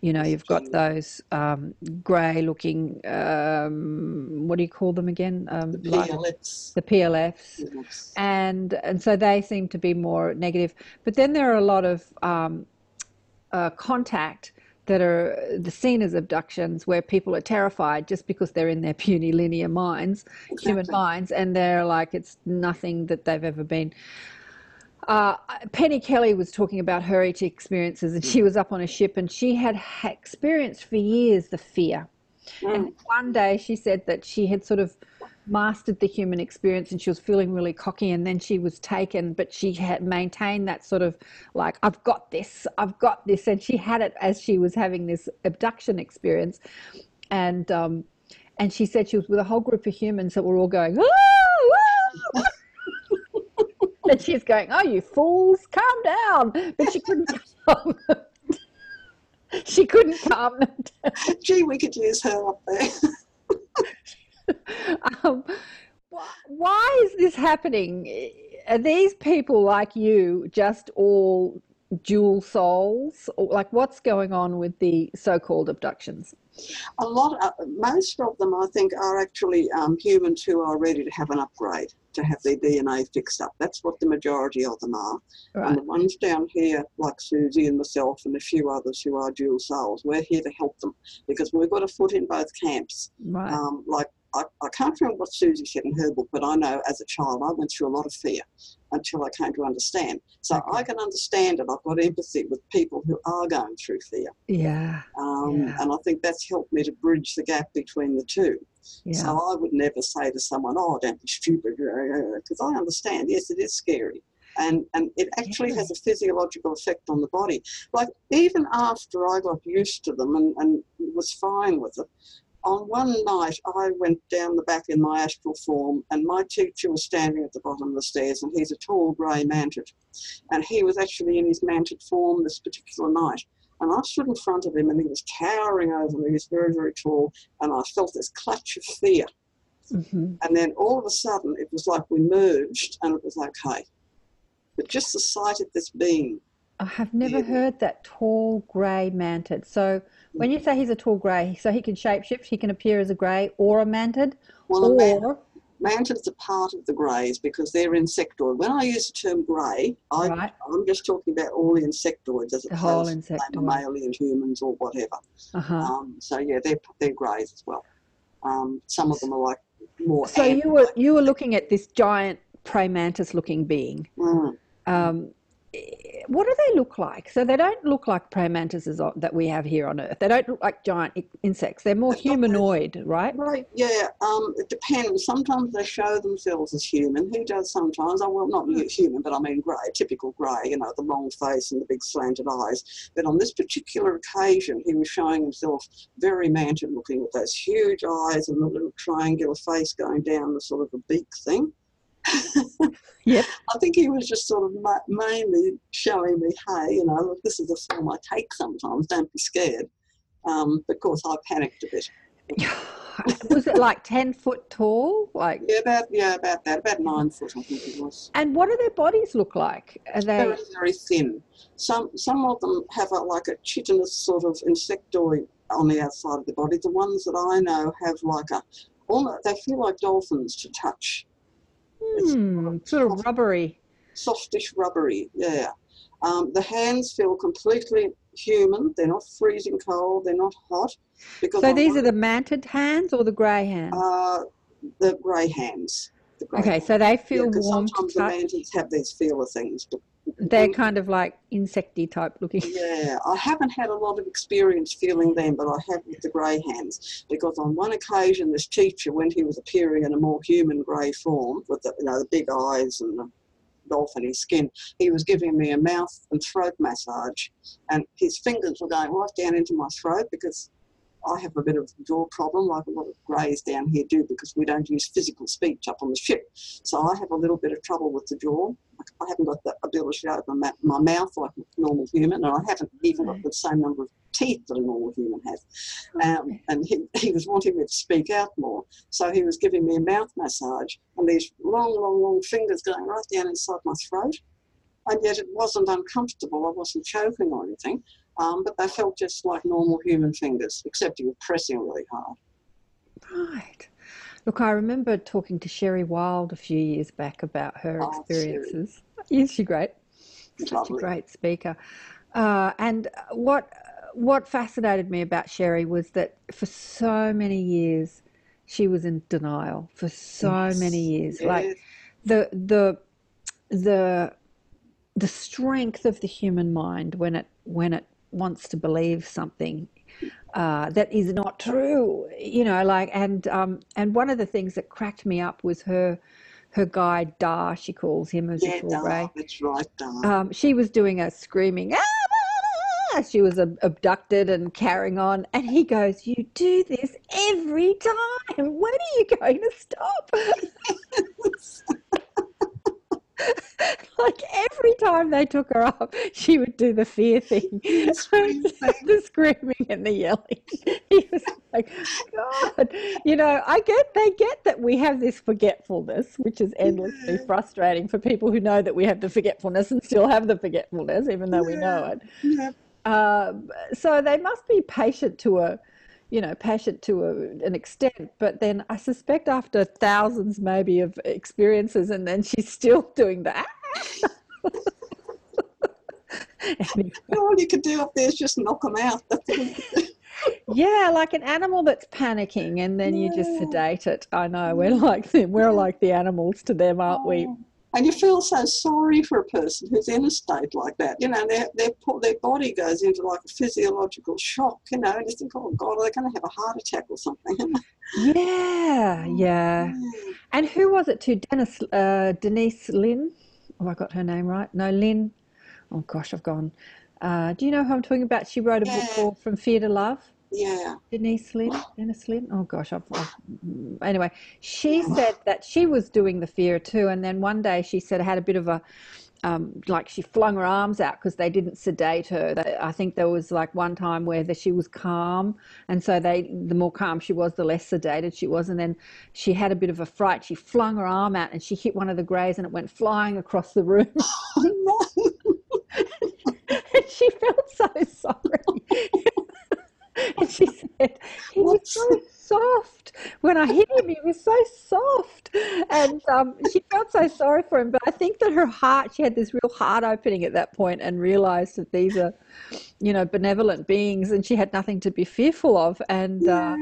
you know you've got those um, grey looking um, what do you call them again? Um, The PLFs. the PLFs Yes. and and so they seem to be more negative. But then there are a lot of um, uh, contact that are the seen as abductions where people are terrified just because they're in their puny linear minds human minds and they're like it's nothing that they've ever been uh, Penny Kelly was talking about her ET experiences, and she was up on a ship, and she had experienced for years the fear. And Mm. one day she said that she had sort of mastered the human experience, and she was feeling really cocky. And then she was taken, but she had maintained that sort of like, "I've got this, I've got this," and she had it as she was having this abduction experience, and um, and she said she was with a whole group of humans that were all going, "Ah, ah." And she's going, "Oh, you fools, calm down!" But she couldn't calm them. She couldn't calm them down. Gee, we could use her up there. Um, why is this happening? Are these people like you just all dual souls? Or like, what's going on with the so-called abductions? A lot, uh, most of them, I think, are actually um, humans who are ready to have an upgrade, to have their DNA fixed up. That's what the majority of them are. And the ones down here, like Suzy and myself and a few others who are dual souls, we're here to help them because we've got a foot in both camps. Right. Um, like I, I can't remember what Suzy said in her book, but I know as a child I went through a lot of fear until I came to understand. So Okay. I can understand it. I've got empathy with people who are going through fear, Yeah. um, Yeah. and I think that's helped me to bridge the gap between the two. Yeah. So I would never say to someone, "Oh, don't be stupid," because I understand. Yes, it is scary. And, and it actually Yeah. has a physiological effect on the body. Like, even after I got used to them and, and was fine with it, on one night I went down the back in my astral form, and my teacher was standing at the bottom of the stairs, and he's a tall grey mantid. And he was actually in his mantid form this particular night. And I stood in front of him, and he was towering over me. He was very, very tall, and I felt this clutch of fear. hmm And then all of a sudden, it was like we merged, and it was okay. But just the sight of this being, I have never Yeah. heard that tall grey mantid. So when you say he's a tall grey, so he can shapeshift, he can appear as a grey or a mantid, well, the man, or mantids are part of the greys because they're insectoid. When I use the term grey, I, right, I'm just talking about all the insectoids as the whole opposed to insectoid. mammalian humans or whatever. Uh-huh. Um, so yeah, they're they're greys as well. Um, some of them are like more. So you were you were looking at this giant prey mantis looking being. Mm. Um, what do they look like? So they don't look like prey mantises that we have here on Earth. They don't look like giant insects. They're more They've got those- humanoid, right? Right, yeah, um, it depends. Sometimes they show themselves as human. He does sometimes. Oh, well, not Hmm. human, but I mean grey, typical grey, you know, the long face and the big slanted eyes. But on this particular occasion, he was showing himself very mantid looking with those huge eyes and the little triangular face going down the sort of a beak thing. Yep. I think he was just sort of mainly showing me, hey, you know, look, this is a form I take sometimes, don't be scared. Um, of course, I panicked a bit. was it like ten foot tall? Like, Yeah, about yeah, about that, about nine foot, I think it was. and what do their bodies look like? Are they? Very, very thin. Some some of them have a, like a chitinous sort of insectoid on the outside of the body. The ones that I know have like a, almost, they feel like dolphins to touch. It's Hmm, sort of rubbery. softish, rubbery. Yeah. Um, the hands feel completely human. They're not freezing cold. They're not hot. Because So I these are the mantid hands or the grey hands? uh, the grey hands. The grey Okay, hands. so they Yeah, feel 'cause warm to sometimes the mantids have these feeler things, but They're mm. kind of like insecty type looking. Yeah, I haven't had a lot of experience feeling them, but I have with the greyhounds because on one occasion, this teacher, when he was appearing in a more human grey form with the, you know, the big eyes and the dolphiny skin, he was giving me a mouth and throat massage, and his fingers were going right down into my throat because I have a bit of a jaw problem, like a lot of greys down here do, because we don't use physical speech up on the ship. So I have a little bit of trouble with the jaw. I haven't got the ability to open my, my mouth like a normal human, and I haven't even got the same number of teeth that a normal human has. Um, and he, he was wanting me to speak out more, so he was giving me a mouth massage, and these long, long, long fingers going right down inside my throat. and yet it wasn't uncomfortable. I wasn't choking or anything, um, but they felt just like normal human fingers, except you were pressing really hard. Right. Look, I remember talking to Sherry Wilde a few years back about her Oh, Sherry. experiences. Isn't she great? Such a great speaker. Uh, and what what fascinated me about Sherry was that for so many years she was in denial. For so Yes, many years, yes. like the the the the strength of the human mind when it when it wants to believe something uh, that is not true, you know, like and um, and one of the things that cracked me up was her her guy Dar, she calls him as Yeah, Dar, Ray. that's right, Dar. Um, she was doing a screaming. "Ah, ah, ah," She was ab- abducted and carrying on, and he goes, "You do this every time. When are you going to stop?" like every time they took her up, she would do the fear thing, The scream thing. the screaming and the yelling. He was like, God, you know, I get they get that we have this forgetfulness, which is endlessly Yeah. frustrating for people who know that we have the forgetfulness and still have the forgetfulness, even though we know it. Yeah. Um, so they must be patient to a, you know, patient to a, an extent. But then I suspect after thousands maybe of experiences, and then she's still doing that. anyway, ah! All you could do up there is just knock them out. That's all you could do. yeah, like an animal that's panicking, and then you just sedate it. I know we're like them. We're like the animals to them, aren't we? Oh. And you feel so sorry for a person who's in a state like that. You know, their their their body goes into like a physiological shock. You know, and you think, oh God, are they going to have a heart attack or something? Yeah, yeah. And who was it to Dennis, uh, Denise Lynn? Oh, I got her name right. No, Lynn. Oh gosh, I've gone. Uh, do you know who I'm talking about? She wrote a book called From Fear to Love. Yeah. Denise Lynn, Dennis Lynn. Oh gosh, I've, I've anyway. She said that she was doing the fear too, and then one day she said I had a bit of a um, like she flung her arms out because they didn't sedate her. They, I think there was like one time where the, she was calm, and so they the more calm she was, the less sedated she was. And then she had a bit of a fright. She flung her arm out and she hit one of the greys, and it went flying across the room. Oh, no. and she felt so sorry. and she said, He was so soft. When I hit him, he was so soft. And um, she felt so sorry for him. But I think that her heart, she had this real heart opening at that point and realized that these are, you know, benevolent beings and she had nothing to be fearful of. And uh,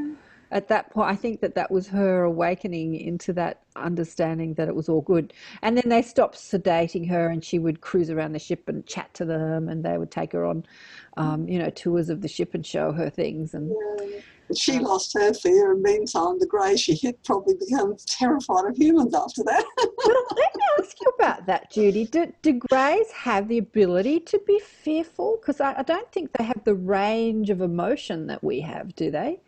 at that point, I think that that was her awakening into that understanding that it was all good. And then they stopped sedating her, and she would cruise around the ship and chat to them, and they would take her on, um, you know, tours of the ship and show her things. And But she lost her fear, and meantime, the grey she had probably become terrified of humans after that. well, let me ask you about that, Judy. Do, do greys have the ability to be fearful? Because I, I don't think they have the range of emotion that we have, do they?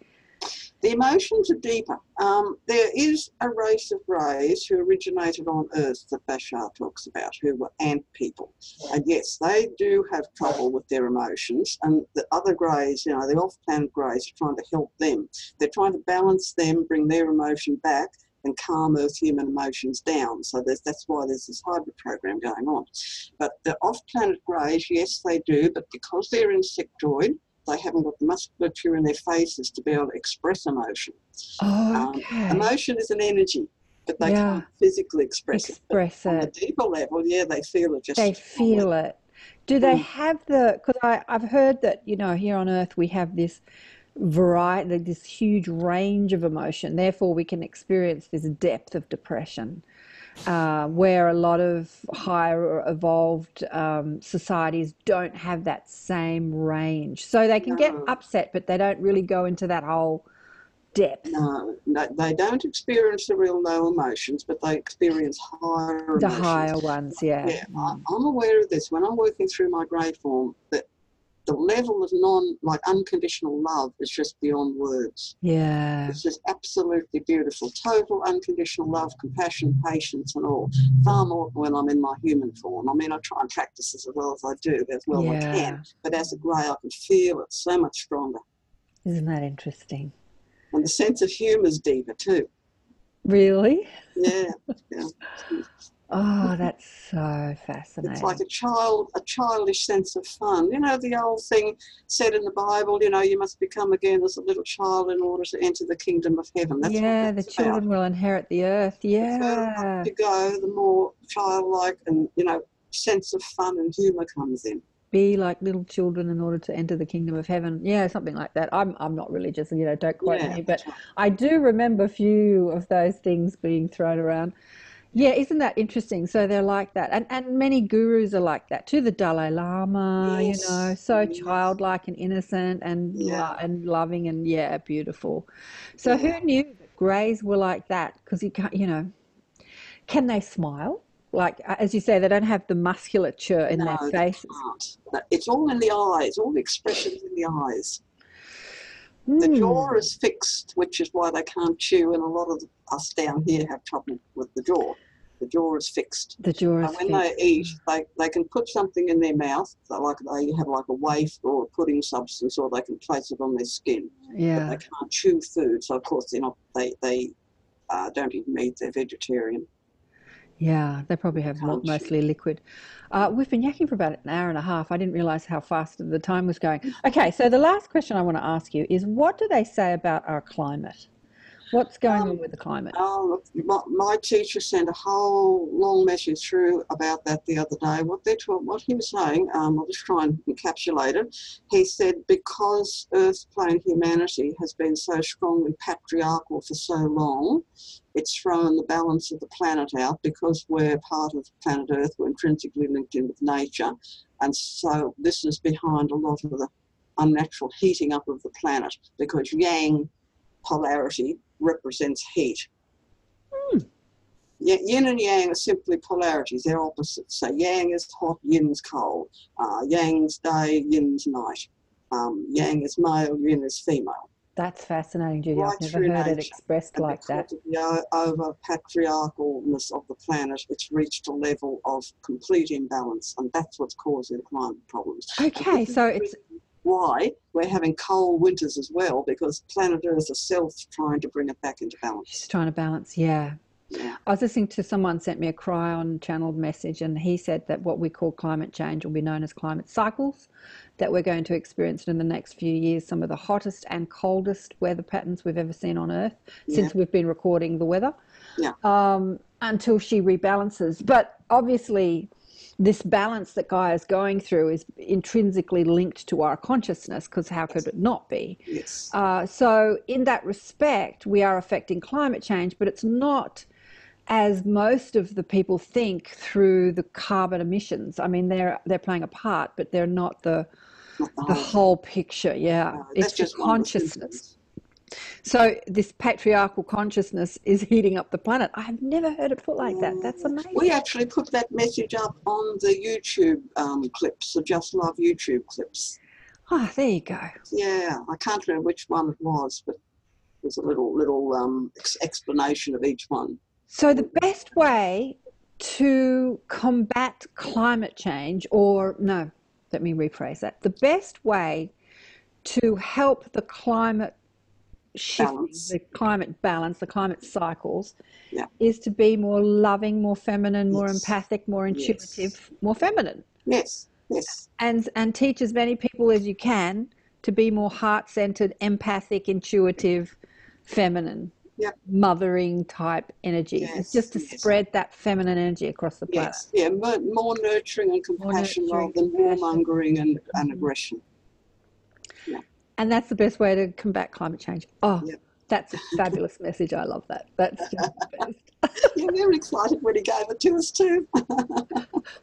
The emotions are deeper. Um, there is a race of greys who originated on Earth that Bashar talks about, who were ant people. And yes, they do have trouble with their emotions. And the other greys, you know, the off planet greys, are trying to help them. They're trying to balance them, bring their emotion back, and calm Earth human emotions down. So that's why there's this hybrid program going on. But the off planet greys, yes, they do, but because they're insectoid, they haven't got the musculature in their faces to be able to express emotion. Um, Okay. emotion is an energy, but they Yeah. can't physically express, Express it. On a deeper level, yeah, they feel it just. They feel it. Do they Mm. have the? Because I've heard that you know here on Earth we have this variety, this huge range of emotion. Therefore, we can experience this depth of depression, uh, where a lot of higher evolved um, societies don't have that same range. So they can get upset, but they don't really go into that whole depth. No, no, they don't experience the real low emotions, but they experience higher The emotions. higher ones, yeah. Yeah, I, I'm aware of this. When I'm working through my grade form, that the level of non, like unconditional love is just beyond words. Yeah. It's just absolutely beautiful. Total unconditional love, compassion, patience, and all. Far more than when I'm in my human form. I mean, I try and practice as well as I do, as well as I can. But as a grey, I can feel it so much stronger. Isn't that interesting? And the sense of humour is deeper too. Really? Yeah, yeah. Oh, that's so fascinating. It's like a child, a childish sense of fun. You know, the old thing said in the Bible, you know, you must become again as a little child in order to enter the kingdom of heaven. That's yeah, the that's about. children will inherit the earth. Yeah. The further up you go, the more childlike and, you know, sense of fun and humour comes in. Be like little children in order to enter the kingdom of heaven. Yeah, something like that. I'm I'm not religious, you know, don't quote Yeah, me, but right. I do remember a few of those things being thrown around. Yeah, isn't that interesting? So they're like that. And and many gurus are like that too. The Dalai Lama, you know, so yes. childlike and innocent and lo- and loving and yeah, beautiful. So Yeah. who knew that greys were like that? Because you can't, you know, can they smile? Like as you say, they don't have the musculature in their No, they faces. can't. It's all in the eyes, all the expressions in the eyes. The jaw Mm. is fixed, which is why they can't chew, and a lot of us down here have trouble with the jaw. The jaw is fixed. The jaw is fixed And when they eat, they, they can put something in their mouth, like they have like a wafer or a pudding substance, or they can place it on their skin. Yeah. But they can't chew food, so of course they're not. They they uh, don't eat meat. They're vegetarian. Yeah, they probably have mo- mostly liquid. Uh, we've been yakking for about an hour and a half. I didn't realize how fast the time was going. Okay, so the last question I want to ask you is what do they say about our climate? What's going on Um, with the climate? Oh, look, my, my teacher sent a whole long message through about that the other day. What they what he was saying, um, I'll just try and encapsulate it. He said because Earth plane humanity has been so strongly patriarchal for so long, it's thrown the balance of the planet out because we're part of planet Earth. We're intrinsically linked in with nature, and so this is behind a lot of the unnatural heating up of the planet because Yang polarity represents heat. Y- Yin and yang are simply polarities, they're opposites. So yang is hot, yin's cold. Uh, yang's day, yin's night. Um, yang is male, yin is female. That's fascinating, Judy. right I've never heard it expressed And like that. the over patriarchalness of the planet, it's reached a level of complete imbalance, and that's what's causing climate problems. Okay, so it's why we're having cold winters as well, because planet Earth itself is trying to bring it back into balance. just trying to balance. Yeah. Yeah. I was listening to someone sent me a Kryon channeled message, and he said that what we call climate change will be known as climate cycles, that we're going to experience in the next few years some of the hottest and coldest weather patterns we've ever seen on Earth since we've been recording the weather. Yeah. Um, until she rebalances. But obviously, this balance that Gaia is going through is intrinsically linked to our consciousness, because how could it not be? Yes. Uh, so, in that respect, we are affecting climate change, but it's not as most of the people think through the carbon emissions. I mean, they're they're playing a part, but they're not the Not the the whole. whole picture. Yeah, No, it's just just one of the consciousness. So this patriarchal consciousness is heating up the planet. I have never heard it put like that. That's amazing. We actually put that message up on the YouTube um, clips, the Just Love YouTube clips. Ah, there you go. Yeah, I can't remember which one it was, but there's a little little um, ex- explanation of each one. So the best way to combat climate change, or no, let me rephrase that. The best way to help the climate shift, Balance. the climate balance, the climate cycles, Yeah. is to be more loving, more feminine, more empathic, more Yes. intuitive, more feminine. Yes, yes, and and teach as many people as you can to be more heart-centered, empathic, intuitive, feminine, mothering type energy. Yes, it's just to yes. spread that feminine energy across the planet. yes. Yeah, more, more nurturing and compassion nurturing, rather than warmongering and, and Mhm. aggression. And that's the best way to combat climate change. Oh, Yep. that's a fabulous message. I love that. That's just the best. Yeah, very excited when he gave it to us too.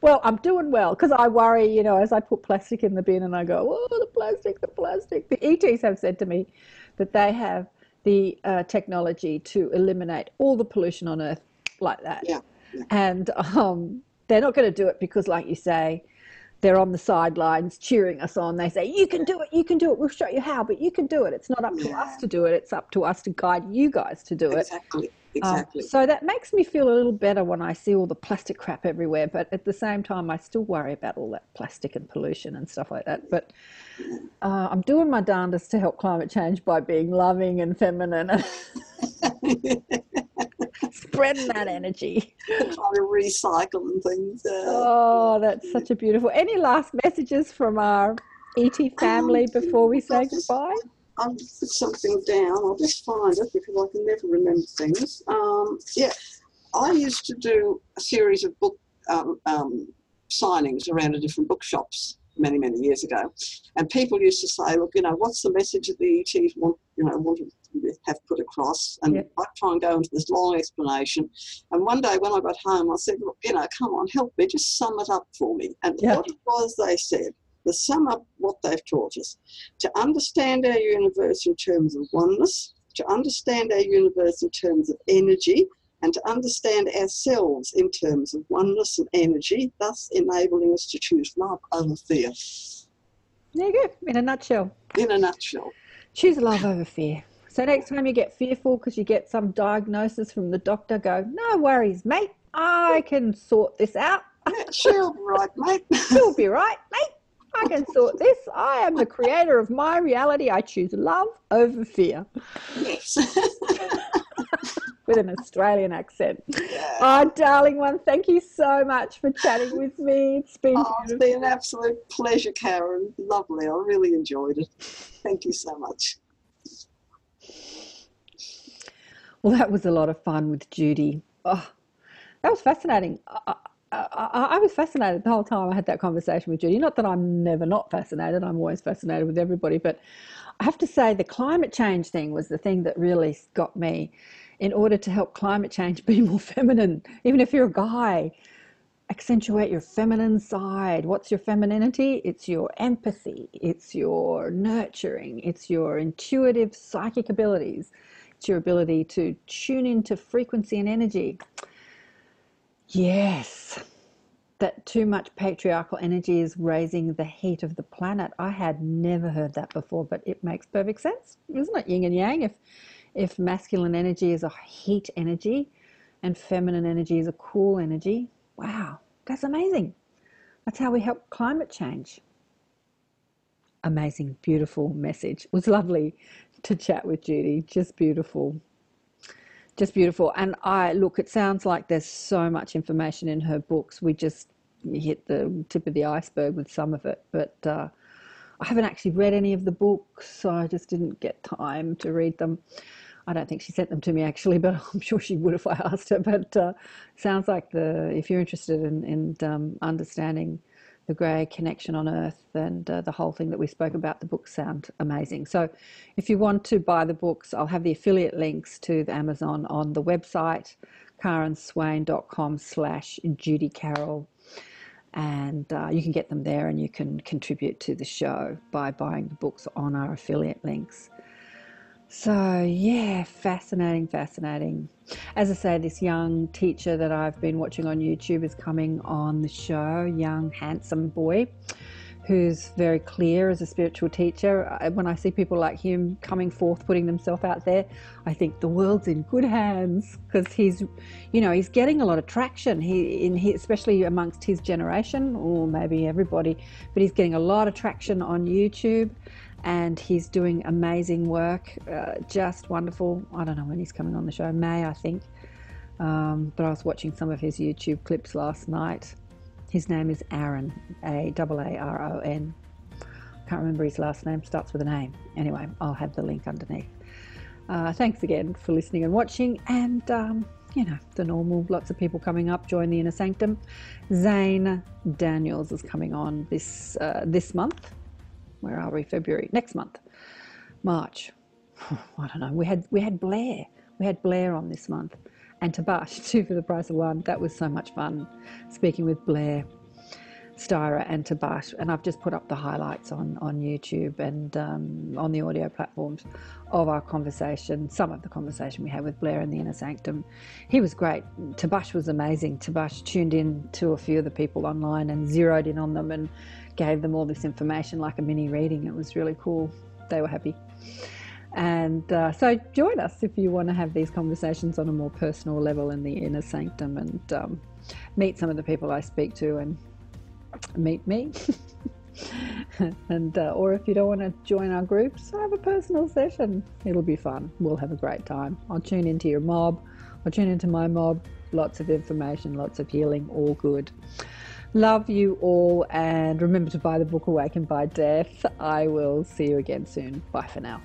Well, I'm doing well because I worry, you know, as I put plastic in the bin and I go, oh, the plastic, the plastic. The ETs have said to me that they have the uh, technology to eliminate all the pollution on Earth like that. Yeah, yeah. And um, they're not going to do it because, like you say, they're on the sidelines cheering us on. They say, you can do it, you can do it. We'll show you how, but you can do it. It's not up to Yeah. us to do it. It's up to us to guide you guys to do it. exactly, Um, exactly. so that makes me feel a little better when I see all the plastic crap everywhere. But at the same time, I still worry about all that plastic and pollution and stuff like that. But uh, I'm doing my darndest to help climate change by being loving and feminine spreading that energy. trying to recycle and things. Uh, Oh, that's such a beautiful. Any last messages from our ET family before we say goodbye? I'll just put something down. I'll just find it because I can never remember things. Um, yeah, I used to do a series of book um, um, signings around the different bookshops many, many years ago, and people used to say, "Look, you know, what's the message that the ETs want, you know, want to have put across?" And Yep. I'd try and go into this long explanation. And one day when I got home, I said, "Look, you know, come on, help me, just sum it up for me." And what it was they said. To sum up what they've taught us, to understand our universe in terms of oneness, to understand our universe in terms of energy, and to understand ourselves in terms of oneness and energy, thus enabling us to choose love over fear. There you go. In a nutshell, In a nutshell. choose love over fear. So next time you get fearful because you get some diagnosis from the doctor, go, no worries, mate. I can sort this out. Yeah, she'll be right, mate. You'll be right, mate. I can sort this. I am the creator of my reality. I choose love over fear yes. with an Australian accent. Oh, darling one, thank you so much for chatting with me. It's been Oh, it's been an absolute pleasure, Karen. Lovely. I really enjoyed it. Thank you so much. Well, that was a lot of fun with Judy. Oh, that was fascinating. I, I, I, I was fascinated the whole time I had that conversation with Judy. Not that I'm never not fascinated, I'm always fascinated with everybody, but I have to say the climate change thing was the thing that really got me. In order to help climate change be more feminine, even if you're a guy, accentuate your feminine side. What's your femininity? It's your empathy, it's your nurturing, it's your intuitive psychic abilities, it's your ability to tune into frequency and energy. Yes, that too much patriarchal energy is raising the heat of the planet. I had never heard that before, but it makes perfect sense, isn't it? Yin and yang. If if masculine energy is a heat energy and feminine energy is a cool energy, wow, that's amazing. That's how we help climate change. Amazing, beautiful message. It was lovely to chat with Judy. Just beautiful. Just beautiful. And I look, it sounds like there's so much information in her books. We just hit the tip of the iceberg with some of it. But uh, I haven't actually read any of the books, so I just didn't get time to read them. I don't think she sent them to me actually, but I'm sure she would if I asked her. But uh, sounds like the if you're interested in, in um, understanding the grey connection on Earth and uh, the whole thing that we spoke about, the books sound amazing. So if you want to buy the books, I'll have the affiliate links to the Amazon on the website, karenswain.com slash Judy Carroll. And uh, you can get them there and you can contribute to the show by buying the books on our affiliate links. So, yeah, fascinating, fascinating. As I say, this young teacher that I've been watching on YouTube is coming on the show, young, handsome boy who's very clear as a spiritual teacher. When I see people like him coming forth, putting themselves out there, I think the world's in good hands because he's, you know, he's getting a lot of traction. He, in he, especially amongst his generation, or maybe everybody, but he's getting a lot of traction on YouTube and he's doing amazing work. Uh, just wonderful. I don't know when he's coming on the show, May, I think. Um, but I was watching some of his YouTube clips last night. His name is Aaron, A double A R O N. Can't remember his last name, starts with A. Anyway, I'll have the link underneath. Uh, thanks again for listening and watching. And, um, you know, the normal, lots of people coming up, join the Inner Sanctum. Zane Daniels is coming on this uh, this month. Where are we? February. Next month. March. I don't know. We had we had Blair. We had Blair on this month. And Tabash, two for the price of one. That was so much fun speaking with Blair, Styra, and Tabash. And I've just put up the highlights on, on YouTube and um, on the audio platforms of our conversation, some of the conversation we had with Blair in the Inner Sanctum. He was great. Tabash was amazing. Tabash tuned in to a few of the people online and zeroed in on them and gave them all this information like a mini reading. It was really cool. They were happy. And uh, so join us if you want to have these conversations on a more personal level in the inner sanctum and um, meet some of the people I speak to and meet me. and uh, or if you don't want to join our groups, have a personal session. It'll be fun. We'll have a great time. I'll tune into your mob. I'll tune into my mob. Lots of information, lots of healing, all good. Love you all, and remember to buy the book Awakened by Death. I will see you again soon. Bye for now.